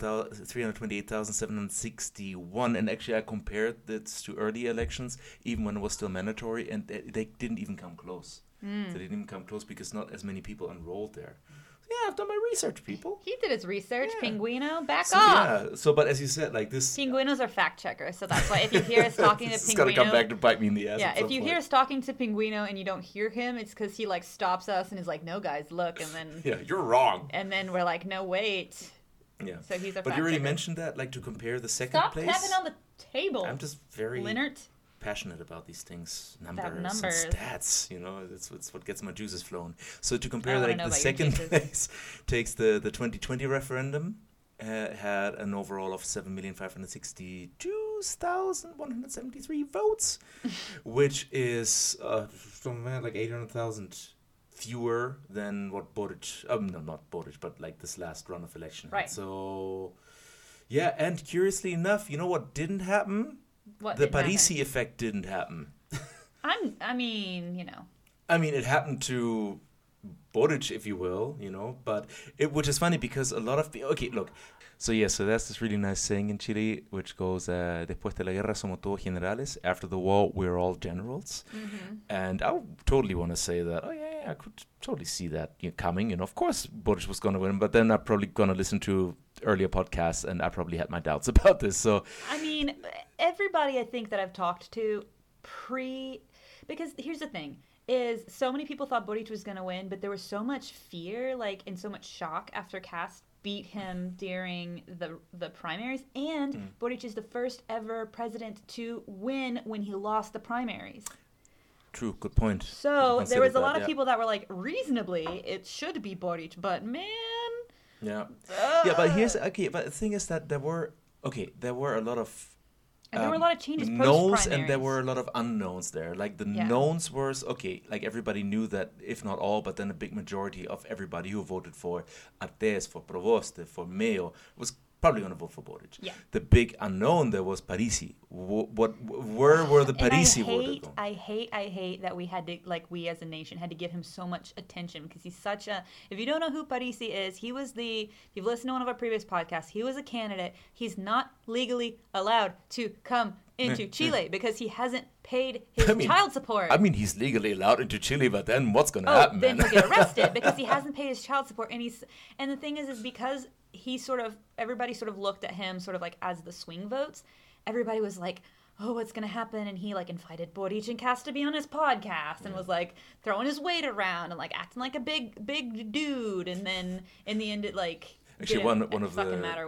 three hundred twenty eight thousand seven hundred sixty one and actually I compared this to early elections even when it was still mandatory and they, they didn't even come close Hmm. they didn't even come close because not as many people enrolled there so yeah I've done my research people He did his research. Yeah. Pinguino, back so, off. yeah so but as you said like this Pinguinos are fact checkers, so that's why if you hear us (laughs) talking to it's gonna come back to bite me in the ass yeah, if you point. hear us talking to Pinguino and you don't hear him, it's because he like stops us and is like, "No, guys, look," and then (laughs) yeah you're wrong and then we're like, "No, wait." yeah So he's a fact checker. but you already checker. mentioned that like to compare the second Stop place tapping on the table, I'm just very Leonard. Passionate about these things, numbers, numbers. and stats. You know, that's what's what gets my juices flowing. So to compare, like the second place (laughs) takes the the 2020 referendum uh, had an overall of seven million five hundred sixty two thousand one hundred seventy three votes, (laughs) which is uh, something like eight hundred thousand fewer than what Boric. Um, no, not Boric, but like this last run of election. had. Right. So. Yeah, and curiously enough, you know what didn't happen? What the did happen? Parisi effect didn't happen. I'm. I mean, you know. I mean, it happened to Boric, if you will, you know, but it, which is funny because a lot of people. Okay, look. So yeah, so that's this really nice saying in Chile, which goes, uh, "Después de la guerra somos todos generales." After the war, we're all generals. Mm-hmm. And I totally want to say that. Oh yeah, yeah, I could totally see that you know, coming. Know, of course, Boric was going to win, but then I'm probably going to listen to earlier podcasts, and I probably had my doubts (laughs) about this. So I mean, everybody I think that I've talked to pre because here's the thing is so many people thought Boric was going to win, but there was so much fear like and so much shock after Kast beat him during the the primaries and Mm. Boric is the first ever president to win when he lost the primaries. True, good point. So there was a that, lot of yeah. people that were like reasonably it should be Boric, but man Yeah, yeah, but here's okay. But the thing is that there were okay, there were a lot of And there were a um, lot of changes knowns and there were a lot of unknowns there. Like the Yeah. knowns was okay, like everybody knew that if not all, but then a big majority of everybody who voted for Artes, for Provoste, for Mayo was probably going to vote for Boric. Yeah. The big unknown there was Parisi. Wh- what where were the Parisi voted? I hate, I hate that we had to, like, we as a nation had to give him so much attention because he's such a. If you don't know who Parisi is, he was the. If you've listened to one of our previous podcasts, he was a candidate. He's not legally allowed to come into Chile because he hasn't paid (laughs) his I mean- child support. I mean, he's legally allowed into Chile, but then what's going to oh, happen, then man? he'll get arrested (laughs) because he hasn't paid his child support. And he's and the thing is, is because he sort of everybody sort of looked at him sort of like as the swing votes. Everybody was like, "Oh, what's gonna happen?" And he like invited Boric and Kast to be on his podcast and was like throwing his weight around and like acting like a big big dude. And then in the end, it like Actually, one one of the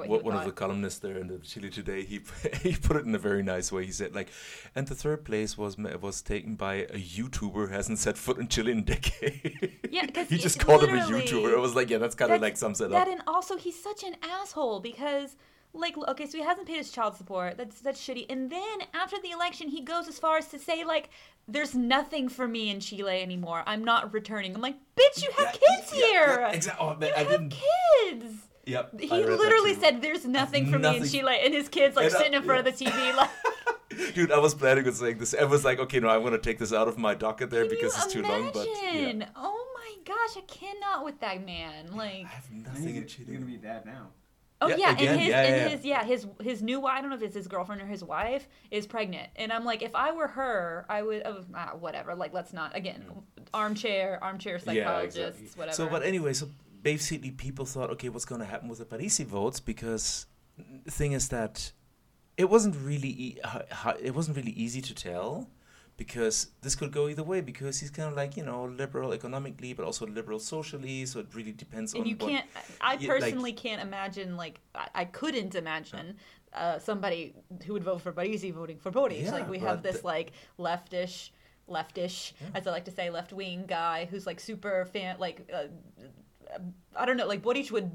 what one, one of the columnists there in the Chile Today, he (laughs) he put it in a very nice way. He said like, and the third place was was taken by a YouTuber who hasn't set foot in Chile in (laughs) a decade. Yeah, 'cause he just called him a YouTuber. It was like, yeah, that's kind of like sums it that up. and also he's such an asshole because like okay so he hasn't paid his child support that's that's shitty and then after the election he goes as far as to say like there's nothing for me in chile anymore i'm not returning i'm like bitch you have Yeah, kids yeah, here yeah, exactly. Oh, man, you I have kids Yep. he I read that literally said there's nothing for me in Nothing. chile and his kids like And, uh, sitting in front of the tv like (laughs) Dude, I was planning on saying this. I was like, okay, no, I'm gonna take this out of my docket there can because you it's too long. But yeah. oh my gosh i cannot with that man like I have nothing in he's, he's Chile. gonna be dad now. Oh Yeah, yeah, and his yeah, and yeah. his yeah his his new wife. I don't know if it's his girlfriend or his wife is pregnant, and I'm like, if I were her, I would oh, ah, whatever. Like, let's not again, armchair armchair psychologists, Yeah, exactly. whatever. So, but anyway, so basically, people thought, okay, what's going to happen with the Parisi votes? Because the thing is that it wasn't really e- it wasn't really easy to tell because this could go either way because he's kind of like you know liberal economically but also liberal socially so it really depends and on you what can't. I yeah, like- personally can't imagine like I, I couldn't imagine. Uh, somebody who would vote for Parisi voting for Boric. Yeah, like we have this like leftish, leftish, as I like to say, left wing guy who's like super fan. Like uh, I don't know, like Boric would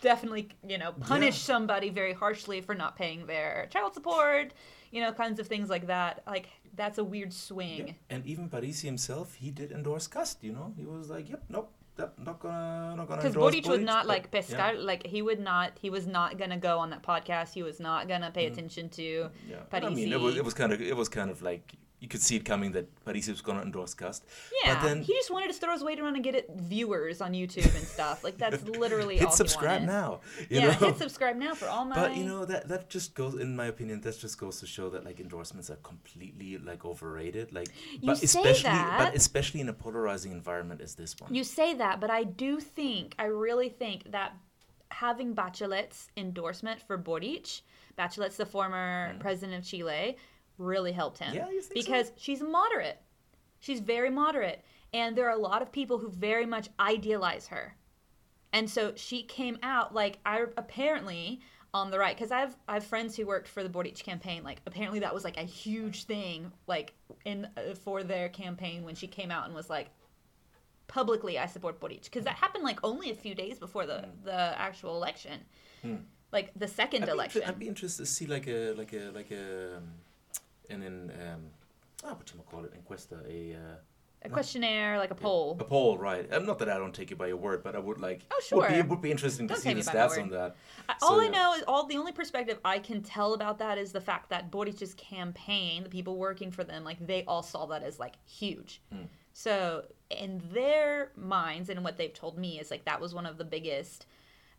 definitely you know punish Yeah. somebody very harshly for not paying their child support. You know, kinds of things like that. Like that's a weird swing. Yeah. And even Parisi himself, he did endorse Kast. You know, he was like, "Yep, nope, that, not gonna, not gonna." Because Boric would not like pescar, yeah. like he would not, he was not gonna go on that podcast. He was not gonna pay attention to Mm. Yeah, but I mean, it was, it was kind of, it was kind of like you could see it coming that Parisi was gonna endorse Kast. yeah, but then he just wanted to throw his weight around and get it viewers on YouTube and stuff. Like that's (laughs) literally hit all subscribe now. You yeah, know? hit subscribe now for all (laughs) my. But you know that that just goes, in my opinion, that just goes to show that like endorsements are completely like overrated. Like, You but say especially, that. but especially in a polarizing environment as this one. You say that, but I do think, I really think that having Bachelet's endorsement for Boric, Bachelet's the former mm-hmm. president of Chile, really helped him. Yeah, you think so? because she's moderate. She's very moderate. And there are a lot of people who very much idealize her. And so she came out like I apparently on the right because I've I've friends who worked for the Boric campaign. Like apparently that was like a huge thing like in uh, for their campaign when she came out and was like publicly I support Boric because that happened like only a few days before the the actual election, like the second Hmm. I'd be, election. inter- I'd be interested to see like a like a like a um, an an um, ah, what you call it, encuesta, a. Uh, a questionnaire, like a poll. A poll, right? Um, not that I don't take you by your word, but I would like. Oh, Would be, sure. it would be interesting to Don't see the me by my stats on that. I- So, all I yeah. know is all the only perspective I can tell about that is the fact that Boric's campaign, the people working for them, like they all saw that as like huge. Hmm. So in their minds and what they've told me is like that was one of the biggest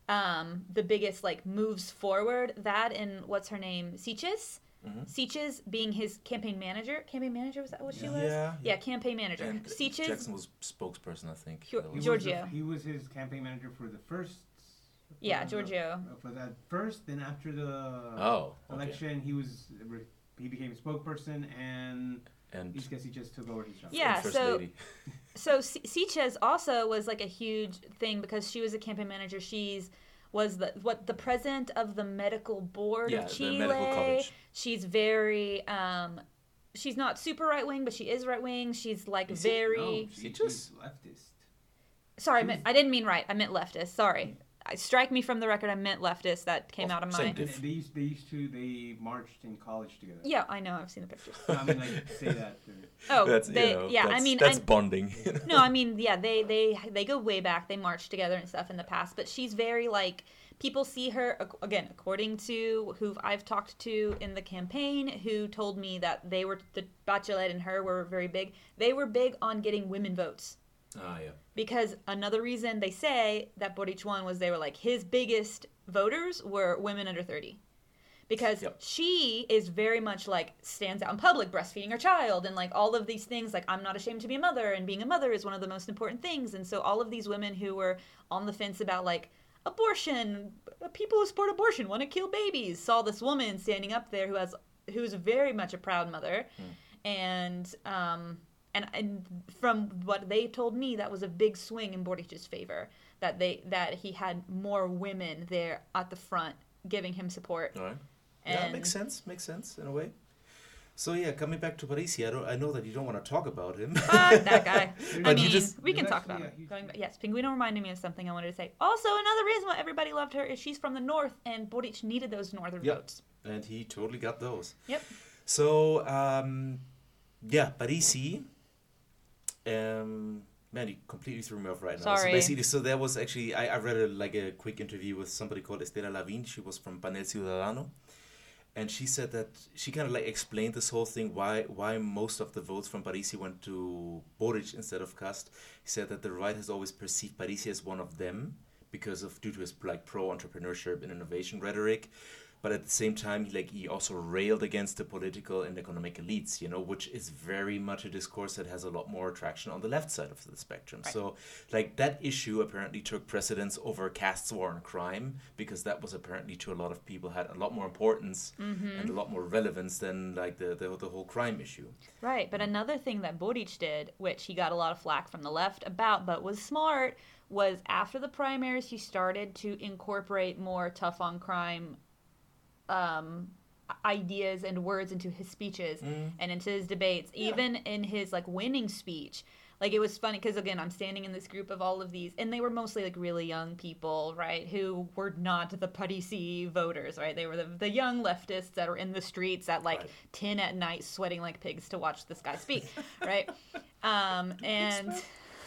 um, the biggest like moves forward. That and what's her name, Siches. Siches being his campaign manager. Campaign manager was that what she Yeah. was? Yeah, Yeah, campaign manager. And Siches. Jackson was spokesperson, I think. Gior- That He was- was Giorgio. the- he was his campaign manager for the first. Yeah, uh, Giorgio. For that first, then after the Oh, okay. election, he was he became a spokesperson, and And I guess he just took over his job. Yeah, First so- Lady. (laughs) So Si- Siches also was like a huge thing because she was a campaign manager. She's was the what the president of the medical board Yeah, of the Chile. medical college. She's very um she's not super right wing, but she is right wing. She's like Is it? very No, she, she's just- leftist. sorry, I, meant, was- I didn't mean right. I meant leftist. Sorry. I, strike me from the record. I meant leftist. That came Well, out of same my diff- these they used they used to they marched in college together. Yeah, I know. I've seen the pictures. I mean, like say that. (laughs) Oh, that's, you know, yeah, I mean that's I, bonding. you (laughs) know? no, I mean, yeah, they they they go way back. They marched together and stuff in the past. But she's very like people see her again, according to who I've talked to in the campaign, who told me that they were the Bachelet and her were very big. They were big on getting women votes Ah, yeah. because another reason they say that Boric won was they were like his biggest voters were women under 30 because Yep. she is very much like stands out in public breastfeeding her child and like all of these things. Like i'm not ashamed to be a mother and being a mother is one of the most important things. And so all of these women who were on the fence about like abortion people who support abortion want to kill babies saw this woman standing up there who has who's very much a proud mother. And um and and from what they told me that was a big swing in Boric's favor that they that he had more women there at the front giving him support All right. yeah, and makes sense. Makes sense in a way. So yeah, coming back to Parisi, I don't. I know that you don't want to talk about him. fuck that guy (laughs) I But you mean just- we can talk about a it huge- going back yes Pinguino reminded me of something I wanted to say also another reason why everybody loved her is she's from the north and Boric needed those northern Yep. votes and he totally got those. Yep. So um, yeah, Parisi. Um, man, you completely threw me off right now. Sorry. So basically, so there was actually I, I read a, like a quick interview with somebody called Estela Lavin. She was from Panel Ciudadano, and she said that she kind of like explained this whole thing why why most of the votes from Parisi went to Boric instead of Kast. He said that the right has always perceived Parisi as one of them because of due to his like pro entrepreneurship and innovation rhetoric. But at the same time, he like he also railed against the political and economic elites, you know, which is very much a discourse that has a lot more traction on the left side of the spectrum. Right. So, like that issue apparently took precedence over Kast's war and crime because that was apparently to a lot of people had a lot more importance Mm-hmm. and a lot more relevance than like the the, the whole crime issue. Right, but another thing that Boric did, which he got a lot of flack from the left about, but was smart, was after the primaries, he started to incorporate more tough on crime um, ideas and words into his speeches and into his debates, even in his like winning speech. Like it was funny because again, I'm standing in this group of all of these, and they were mostly like really young people, right, who were not the putty Parisi voters, right? They were the, the young leftists that are in the streets at like Right. 10 at night, sweating like pigs to watch this guy speak, right? (laughs) Um, and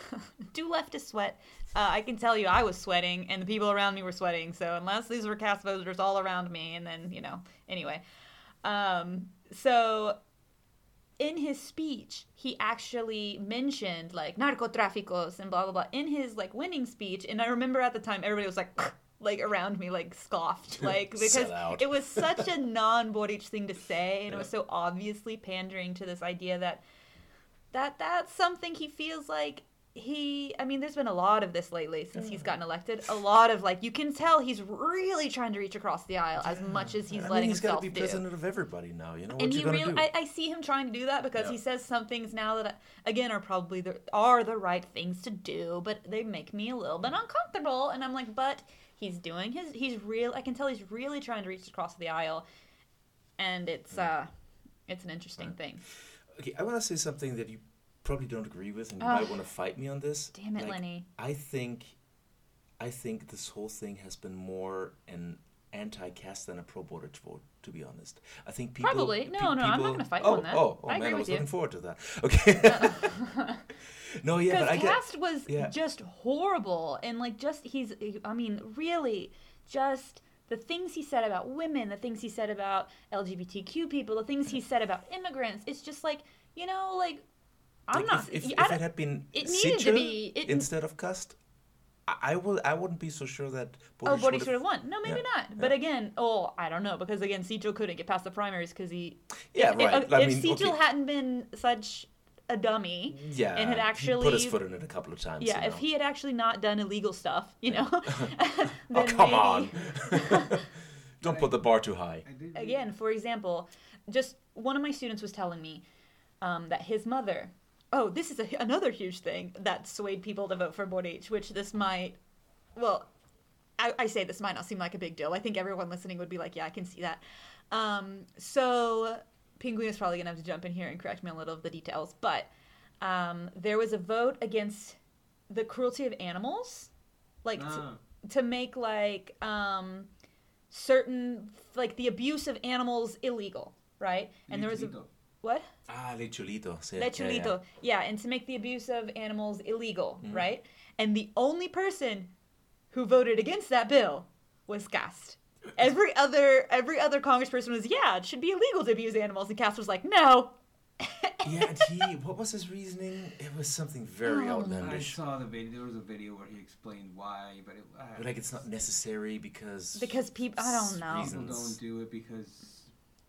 (laughs) do leftists sweat? Uh, I can tell you, I was sweating, and the people around me were sweating. So unless these were Kast voters all around me, and then you know, anyway. Um, so in his speech, he actually mentioned like narcotraficos and blah blah blah in his like winning speech. And I remember at the time everybody was like. Like around me, like scoffed, (laughs) like because it was such a non-Boric thing to say, and it was so obviously pandering to this idea that that that's something he feels like he i mean there's been a lot of this lately since he's gotten elected. A lot of like you can tell he's really trying to reach across the aisle as much as he's I letting mean, he's got himself to be do. president of everybody now. You know what and you he gonna really do? I, I see him trying to do that because Yeah. he says some things now that again are probably the are the right things to do but they make me a little bit uncomfortable. And i'm like but he's doing his he's real i can tell he's really trying to reach across the aisle. And it's uh it's an interesting thing. Okay, I want to say something that you probably don't agree with, and you Ugh. might want to fight me on this. damn it Like, lenny I think, I think this whole thing has been more an anti-Kast than a pro-Boric vote. To be honest, I think people Probably. pe- No, no, I'm not gonna fight oh, on that. Oh, oh I man, agree I was you. looking forward to that. (laughs) Okay. (laughs) no, yeah, but I get. Kast was yeah. just horrible and like just he's i mean really just the things he said about women the things he said about lgbtq people the things he said about immigrants it's just like you know like i'm like, not If, if, if it had been it needed to be- it- instead of Kast, I, I will. I wouldn't be so sure that. Oh, Boric Boric would've- should have won. No, maybe Yeah, not. But again, oh, I don't know because again, Sijo couldn't get past the primaries because he. Yeah, if, right. If, I if mean, Sijo okay. hadn't been such a dummy, Yeah, and had he actually put his foot in it a couple of times. yeah, you if know. he had actually not done illegal stuff, you know, (laughs) (laughs) oh come maybe- on! (laughs) Don't put the bar too high. I did read- again, for example, just one of my students was telling me um, that his mother. Oh, this is a, another huge thing that swayed people to vote for Boric, which this might. Well, I, I say this might not seem like a big deal. I think everyone listening would be like, yeah, I can see that. Um, so, Penguin is probably going to have to jump in here and correct me on a little of the details. But um, there was a vote against the cruelty of animals. Like, to, Ah. to make, like, um, certain, like, the abuse of animals illegal, right? And there was a. Lechulito. What? Ah, lechulito. sí, Le yeah, chulito. Yeah, and to make the abuse of animals illegal, Mm-hmm. right? And the only person who voted against that bill was Kast. Every other every other congressperson was, yeah, it should be illegal to abuse animals, and Kast was like, no. Yeah, (laughs) yeah and he. What was his reasoning? It was something very Oh, I outlandish. saw the video. There was a video where he explained why, but it, uh, Like it's not necessary because. Because people, I don't know. people don't do it because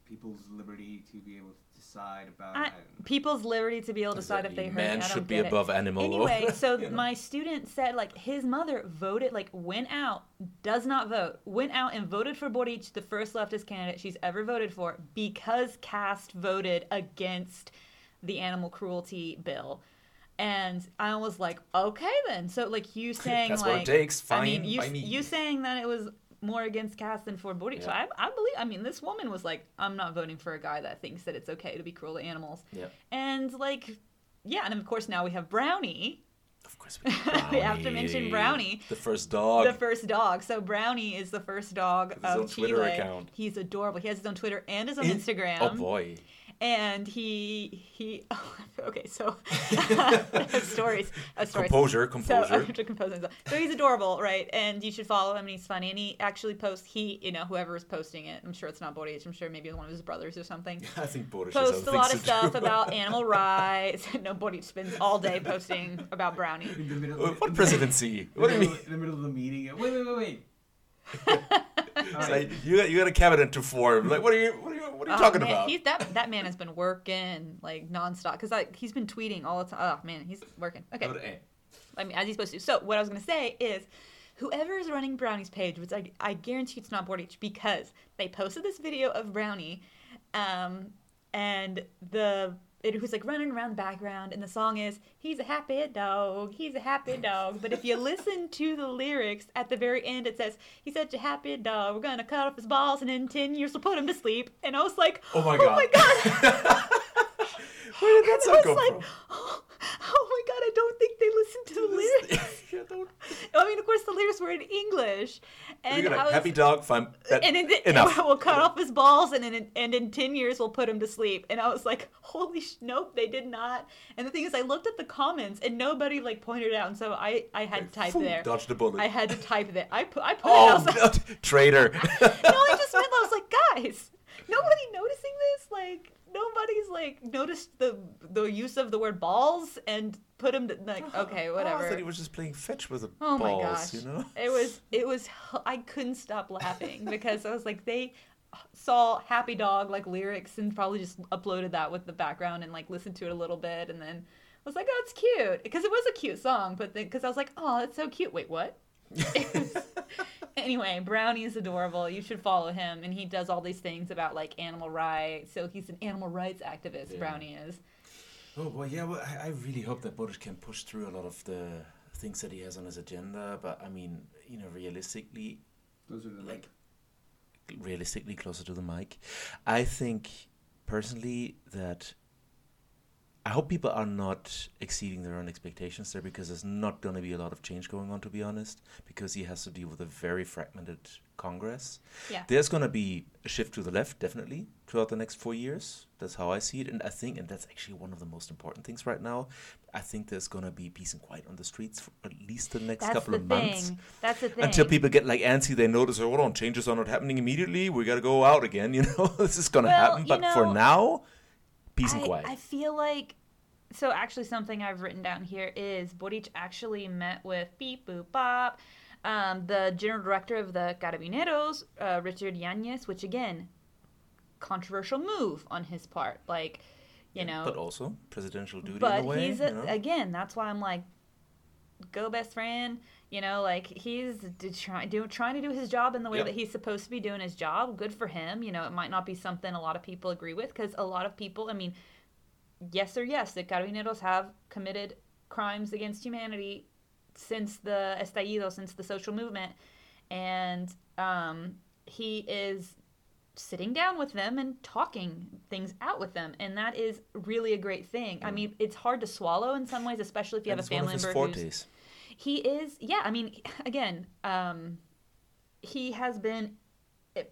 people's liberty to be able to decide about. I, I don't know. people's liberty to be able to decide if they hurt. Man I should be get it. above animal. Anyway, (laughs) so You know? my student said like his mother voted like went out, does not vote, went out and voted for Boric, the first leftist candidate she's ever voted for, because Kast voted against the animal cruelty bill. And I was like, okay then. So like you (laughs) saying That's like what it takes. I mean you by me. you saying that it was more against Kast than for Boric. So I, I believe I mean this woman was like, I'm not voting for a guy that thinks that it's okay to be cruel to animals. Yeah. And like, yeah, and of course now we have Brownie, Of course, we, (laughs) We have to mention Brownie. the first dog. the first dog. So Brownie is the first dog his of Chile. Account. He's adorable. He has his own Twitter and his own In- Instagram. Oh boy. And he he. Oh, (laughs) okay, so (laughs) stories. Uh, stories. Composure, So composure. (laughs) I have compose myself. So he's adorable, right? And you should follow him. And he's funny. And he actually posts. He, you know, whoever is posting it. I'm sure it's not Boric. I'm sure maybe one of his brothers or something. I think Boric Posts a lot things of to do. stuff about animal rights. no, Boric spends all day posting about Brownie. In the middle, Uh, What presidency? What do you mean? In the middle of the meeting. Wait, wait, wait, wait. It's like, you got you got a cabinet to form. Like what are you what are you what are you Oh, talking man, about? He's, that that man has been working like nonstop because like he's been tweeting all the time. Oh man, he's working. Okay, I mean as he's supposed to. So what I was gonna say is, whoever is running Brownie's page, which I I guarantee it's not Boric because they posted this video of Brownie, um, and the it was like running around the background, and the song is "He's a happy dog, he's a happy dog." But if you (laughs) listen to the lyrics at the very end, it says "He's such a happy dog. We're gonna cut off his balls, and in ten years we'll put him to sleep." And I was like, Oh my god! Oh my god! (laughs) Oh, did that I was like, oh, (gasps) oh my god! I don't think they listened to the lyrics. (laughs) I mean, of course, the lyrics were in English, and You're I gonna was, happy dog fine. That, and in, enough. (laughs) we'll cut off his balls, and in and in ten years we'll put him to sleep. And I was like, (laughs) holy sh- nope, they did not. And the thing is, I looked at the comments, and nobody like pointed it out, and so I I had to type Phew, there. Dodge the bullet. I had to type that. I put I put it. I oh, was like, no, traitor. no, I just meant I was like, guys, nobody noticing this? Like, nobody's like noticed the the use of the word balls and put him to like, oh, okay, whatever. I thought he was just playing fetch with the Oh my gosh. you know? (laughs) It was it was I couldn't stop laughing because I was like they saw Happy Dog like lyrics and probably just uploaded that with the background and like listened to it a little bit and then I was like, "Oh, it's cute." Because it was a cute song, but because I was like, "Oh, it's so cute." Wait, what? (laughs) (laughs) anyway, Brownie is adorable. You should follow him and he does all these things about like animal rights. So he's an animal rights activist, Yeah. Brownie is. Oh boy, yeah. Well, I, I really hope that Boric can push through a lot of the things that he has on his agenda. But I mean, you know, realistically, Those are the like. like realistically closer to the mic, I think personally that I hope people are not exceeding their own expectations there because there's not going to be a lot of change going on, to be honest, because he has to deal with a very fragmented Congress. Yeah. There's going to be a shift to the left, definitely, throughout the next four years. That's how I see it. And I think, and that's actually one of the most important things right now, I think there's going to be peace and quiet on the streets for at least the next That's couple the of thing. months. That's the thing. Until people get like antsy, they notice, oh, hold on, changes are not happening immediately. We got to go out again. (laughs) You know, this is going to Well, happen. But for now, peace and I, quiet. I feel like so actually something I've written down here is Boric actually met with beep boop bop, um, the general director of the Carabineros, uh, Richard Yanez, which again, controversial move on his part. Like, you know, but also presidential duty but in a way. he's you know? again. That's why I'm like, go best friend. You know, like he's d- try, do, trying to do his job in the way Yep. that he's supposed to be doing his job. Good for him. You know, it might not be something a lot of people agree with because a lot of people. I mean, yes or yes, the carabineros have committed crimes against humanity since the estallido, since the social movement, and um, he is sitting down with them and talking things out with them, and that is really a great thing. I mean, it's hard to swallow in some ways, especially if you And have a family member who's. He is yeah i mean again um he has been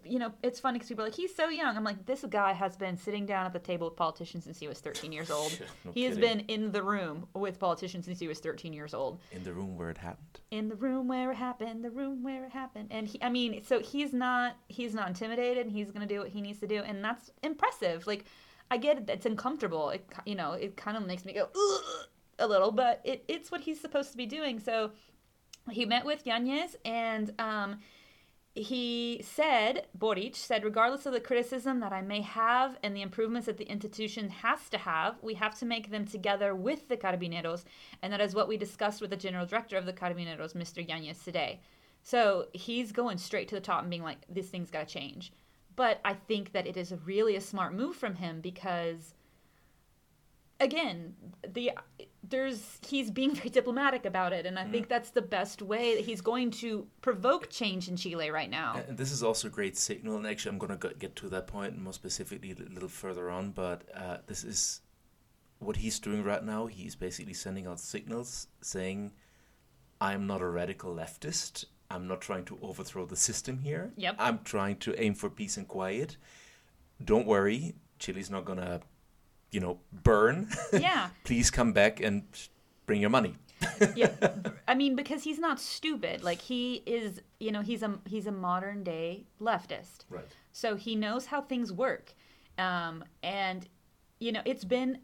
you know it's funny because people are like he's so young. I'm like this guy has been sitting down at the table with politicians since he was 13 years old. (laughs) No he has been in the room with politicians since he was 13 years old. In the room where it happened. in the room where it happened the room where it happened. And he i mean so he's not he's not intimidated. He's gonna do what he needs to do. And that's impressive. Like i get it it's uncomfortable. It you know it kind of makes me go Ugh, a little but it, it's what he's supposed to be doing so he met with Yanez and um, he said, Boric said, regardless of the criticism that I may have and the improvements that the institution has to have, we have to make them together with the Carabineros. And that is what we discussed with the general director of the Carabineros, Mr. Yanez, today. So he's going straight to the top and being like, this thing's got to change. But I think that it is really a smart move from him because again the there's he's being very diplomatic about it and i think that's the best way that he's going to provoke change in chile right now And this is also a great signal, and actually, I'm going to get to that point more specifically a little further on. But uh, this is what he's doing right now. He's basically sending out signals saying, "I'm not a radical leftist. I'm not trying to overthrow the system here. Yep. I'm trying to aim for peace and quiet. Don't worry, Chile's not gonna, you know, burn. (laughs) yeah Please come back and bring your money." yeah (laughs) i mean because he's not stupid like he is you know he's a he's a modern day leftist Right. so he knows how things work um, and you know it's been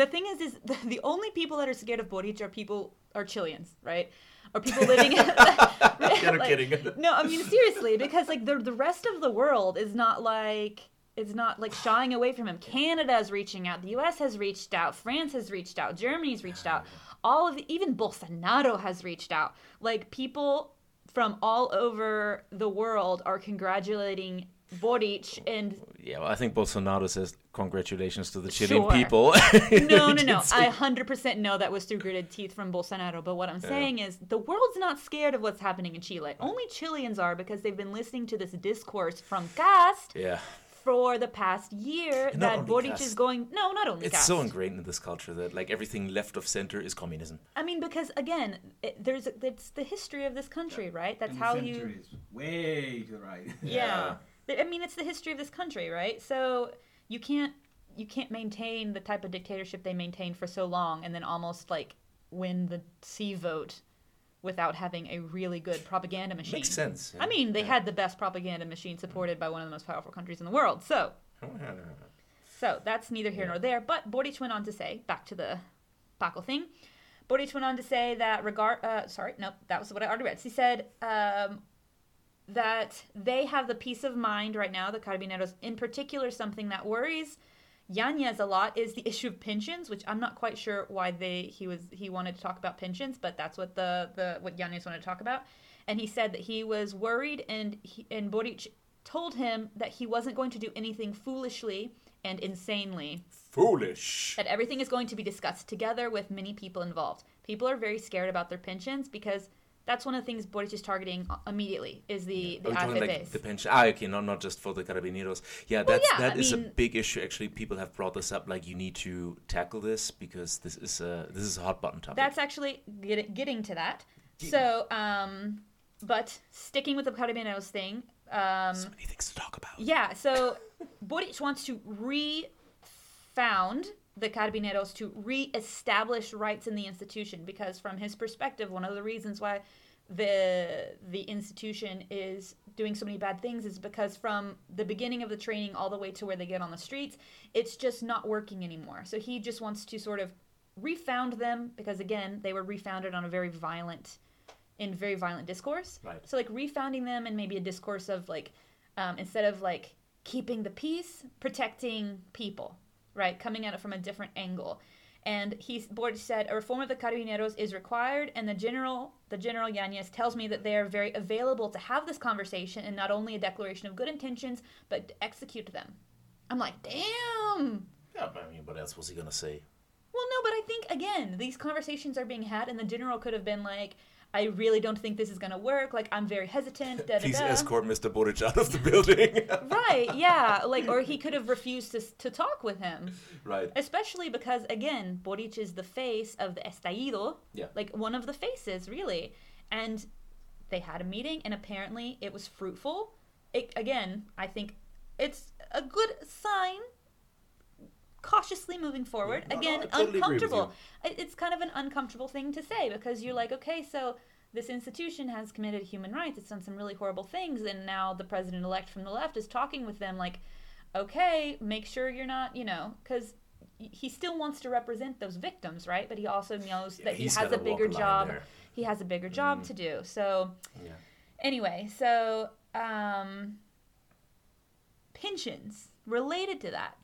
the thing is is the, (laughs) the only people that are scared of Boric are people are chileans right Are people living in like- kidding. no i mean seriously because like the, the rest of the world is not like is not like shying away from him canada is reaching out the us has reached out france has reached out germany's reached out all of the, even bolsonaro has reached out like people from all over the world are congratulating Boric and Yeah, well, I think Bolsonaro says congratulations to the Chilean Sure. people. (laughs) (laughs) no, no, no. I 100% know that was through gritted teeth from Bolsonaro. But what I'm saying is the world's not scared of what's happening in Chile. Only Chileans are because they've been listening to this discourse from Kast yeah, for the past year And that only Boric is going. No, not only that it's Kast. so ingrained in this culture that like everything left of center is communism. I mean, because again, it, there's it's the history of this country, right? That's And how center you. is way to the right. (laughs) Yeah. I mean, it's the history of this country, right? So you can't you can't maintain the type of dictatorship they maintained for so long and then almost like win the C vote without having a really good propaganda machine. Makes sense. I mean, they Yeah. had the best propaganda machine supported by one of the most powerful countries in the world. So, so that's neither here Yeah. nor there. But Boric went on to say, back to the Paco thing. Boric went on to say that regard. Uh, sorry, nope, that was what I already read. He said um, that they have the peace of mind right now. The Carabineros, in particular, something that worries Yanez a lot is the issue of pensions, which I'm not quite sure why they he was he wanted to talk about pensions, but that's what the the what Yanez wanted to talk about. And he said that he was worried, and he, and Boric told him that he wasn't going to do anything foolishly and insanely Foolish. that everything is going to be discussed together with many people involved. People are very scared about their pensions because that's one of the things Boric is targeting uh, immediately is the the like AFPs. the pension? Ah, okay, not not just for the carabineros. Yeah, Well, that's yeah, that is a big issue. Actually, people have brought this up. Like, you need to tackle this because this is a this is a hot button topic. That's actually get, getting to that. So, um, but sticking with the Carabineros thing, um, so many things to talk about. yeah. So (laughs) Boric wants to re-found the Carabineros to re-establish rights in the institution because, from his perspective, one of the reasons why the the institution is doing so many bad things is because from the beginning of the training all the way to where they get on the streets, it's just not working anymore. So he just wants to sort of refound them because again they were refounded on a very violent in very violent discourse Right. so like refounding them and maybe a discourse of like um, instead of like keeping the peace protecting people right coming at it from a different angle. And he Boric said a reform of the carabineros is required and the general the general Yanez tells me that they are very available to have this conversation and not only a declaration of good intentions but to execute them. I'm like damn! Yeah, I mean, what else was he gonna say? well, no, but I think again, these conversations are being had, and the general could have been like, "I really don't think this is going to work. Like, I'm very hesitant." Da, da, Please da. escort Mr. Boric out of the building. (laughs) Right? Yeah. Like, or he could have refused to to talk with him, right. especially because again, Boric is the face of the estallido. Yeah. Like one of the faces, really, and they had a meeting, and apparently it was fruitful. It, again, I think it's a good sign. Cautiously moving forward. Yeah, no, no, again, I totally uncomfortable. It's kind of an uncomfortable thing to say because you're like, okay, so this institution has committed human rights. It's done some really horrible things, and now the president elect from the left is talking with them like, okay, make sure you're not, you know, because he still wants to represent those victims, right? But he also knows Yeah, that he has a bigger job. there. He has a bigger job Mm. to do. So Yeah. anyway, so um, pensions related to that.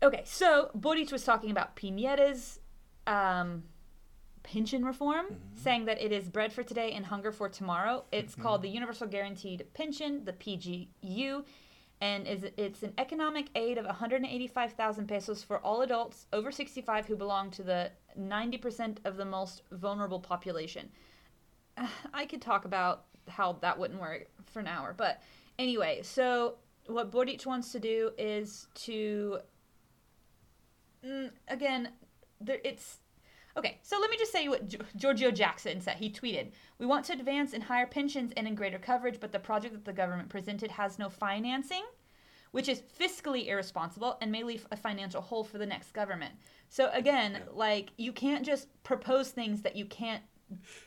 Okay, so Boric was talking about Piñera's um, pension reform, saying that it is bread for today and hunger for tomorrow. It's called the Universal Guaranteed Pension, the PGU, and is it's an economic aid of 185,000 pesos for all adults over 65 who belong to the 90% of the most vulnerable population. (sighs) I could talk about how that wouldn't work for an hour, but anyway, so what Boric wants to do is to mm, again, there, it's okay. So let me just say what G- Giorgio Jackson said. He tweeted, "We want to advance in higher pensions and in greater coverage, but the project that the government presented has no financing." Which is fiscally irresponsible and may leave a financial hole for the next government. So again, like you can't just propose things that you can't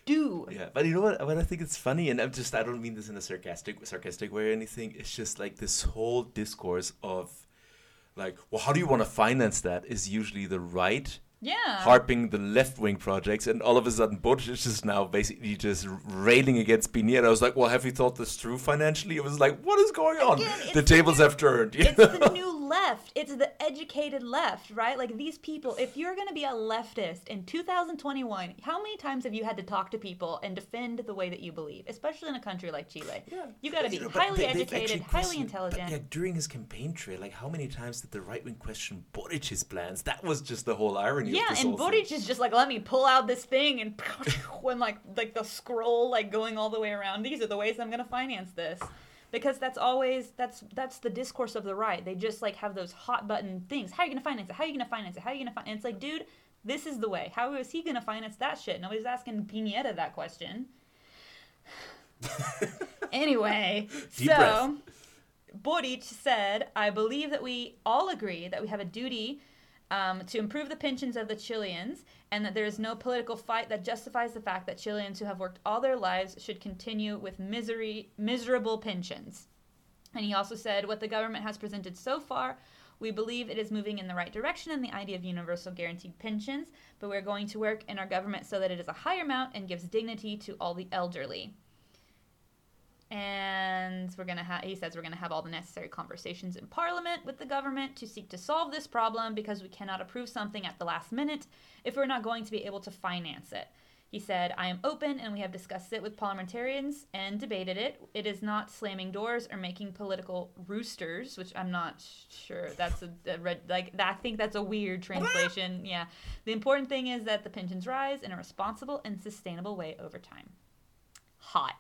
do. Yeah, but you know what? What I think it's funny, and I'm just I don't mean this in a sarcastic sarcastic way or anything. It's just like this whole discourse of like, well, how do you want to finance that? Is usually the right Yeah. harping the left wing projects, and all of a sudden, Boric is now basically just railing against Piñera. I was like, well, have you thought this through financially? It was like, what is going on? Again, it's the the tables new- have turned. it's know? the (laughs) new left. It's the educated left, right? Like these people, if you're going to be a leftist in 2021, how many times have you had to talk to people and defend the way that you believe, especially in a country like Chile? Yeah. You got to be You know, highly they- educated, actually highly questioned- but intelligent. yeah, during his campaign trail, like how many times did the right wing question Boric's plans? That was just the whole irony. Yeah, and thing. Is just like, let me pull out this thing and (laughs) when like like the scroll like going all the way around. These are the ways I'm going to finance this, because that's always that's that's the discourse of the right. They just like have those hot button things. How are you going to finance it? How are you going to finance it? How are you going to finance? It's like, dude, this is the way. How is he going to finance that shit? Nobody's asking Piñera that question. (laughs) anyway, Deep so. breath. Boric said, I believe that we all agree that we have a duty um, to improve the pensions of the Chileans and that there is no political fight that justifies the fact that Chileans who have worked all their lives should continue with misery, miserable pensions. And he also said, what the government has presented so far, we believe it is moving in the right direction in the idea of universal guaranteed pensions, but we're going to work in our government so that it is a higher amount and gives dignity to all the elderly and we're gonna have he says we're gonna have all the necessary conversations in parliament with the government to seek to solve this problem because we cannot approve something at the last minute if we're not going to be able to finance it. He said i am open and we have discussed it with parliamentarians and debated it. It is not slamming doors or making political roosters which i'm not sure. That's a, a red like i think that's a weird translation. (laughs) Yeah. The important thing is that the pensions rise in a responsible and sustainable way over time. Hot.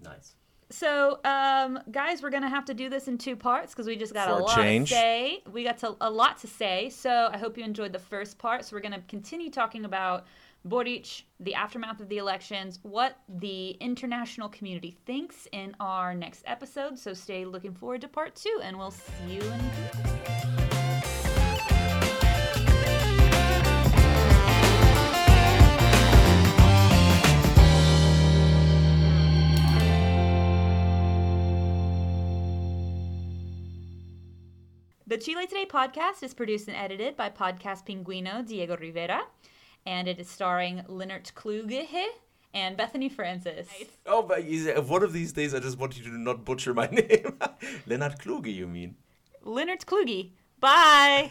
Nice. So, um, guys, we're gonna have to do this in two parts because we just got For a lot change. to say. We got to, a lot to say. So, I hope you enjoyed the first part. So, we're gonna continue talking about Boric, the aftermath of the elections, what the international community thinks in our next episode. So, stay looking forward to part two, and we'll see you in. The Chile Today podcast is produced and edited by Podcast Pinguino Diego Rivera, and it is starring Leonard Kluge and Bethany Francis. Oh, but one of these days, I just want you to not butcher my (laughs) name. Leonard Kluge, you mean? Leonard Kluge. Bye.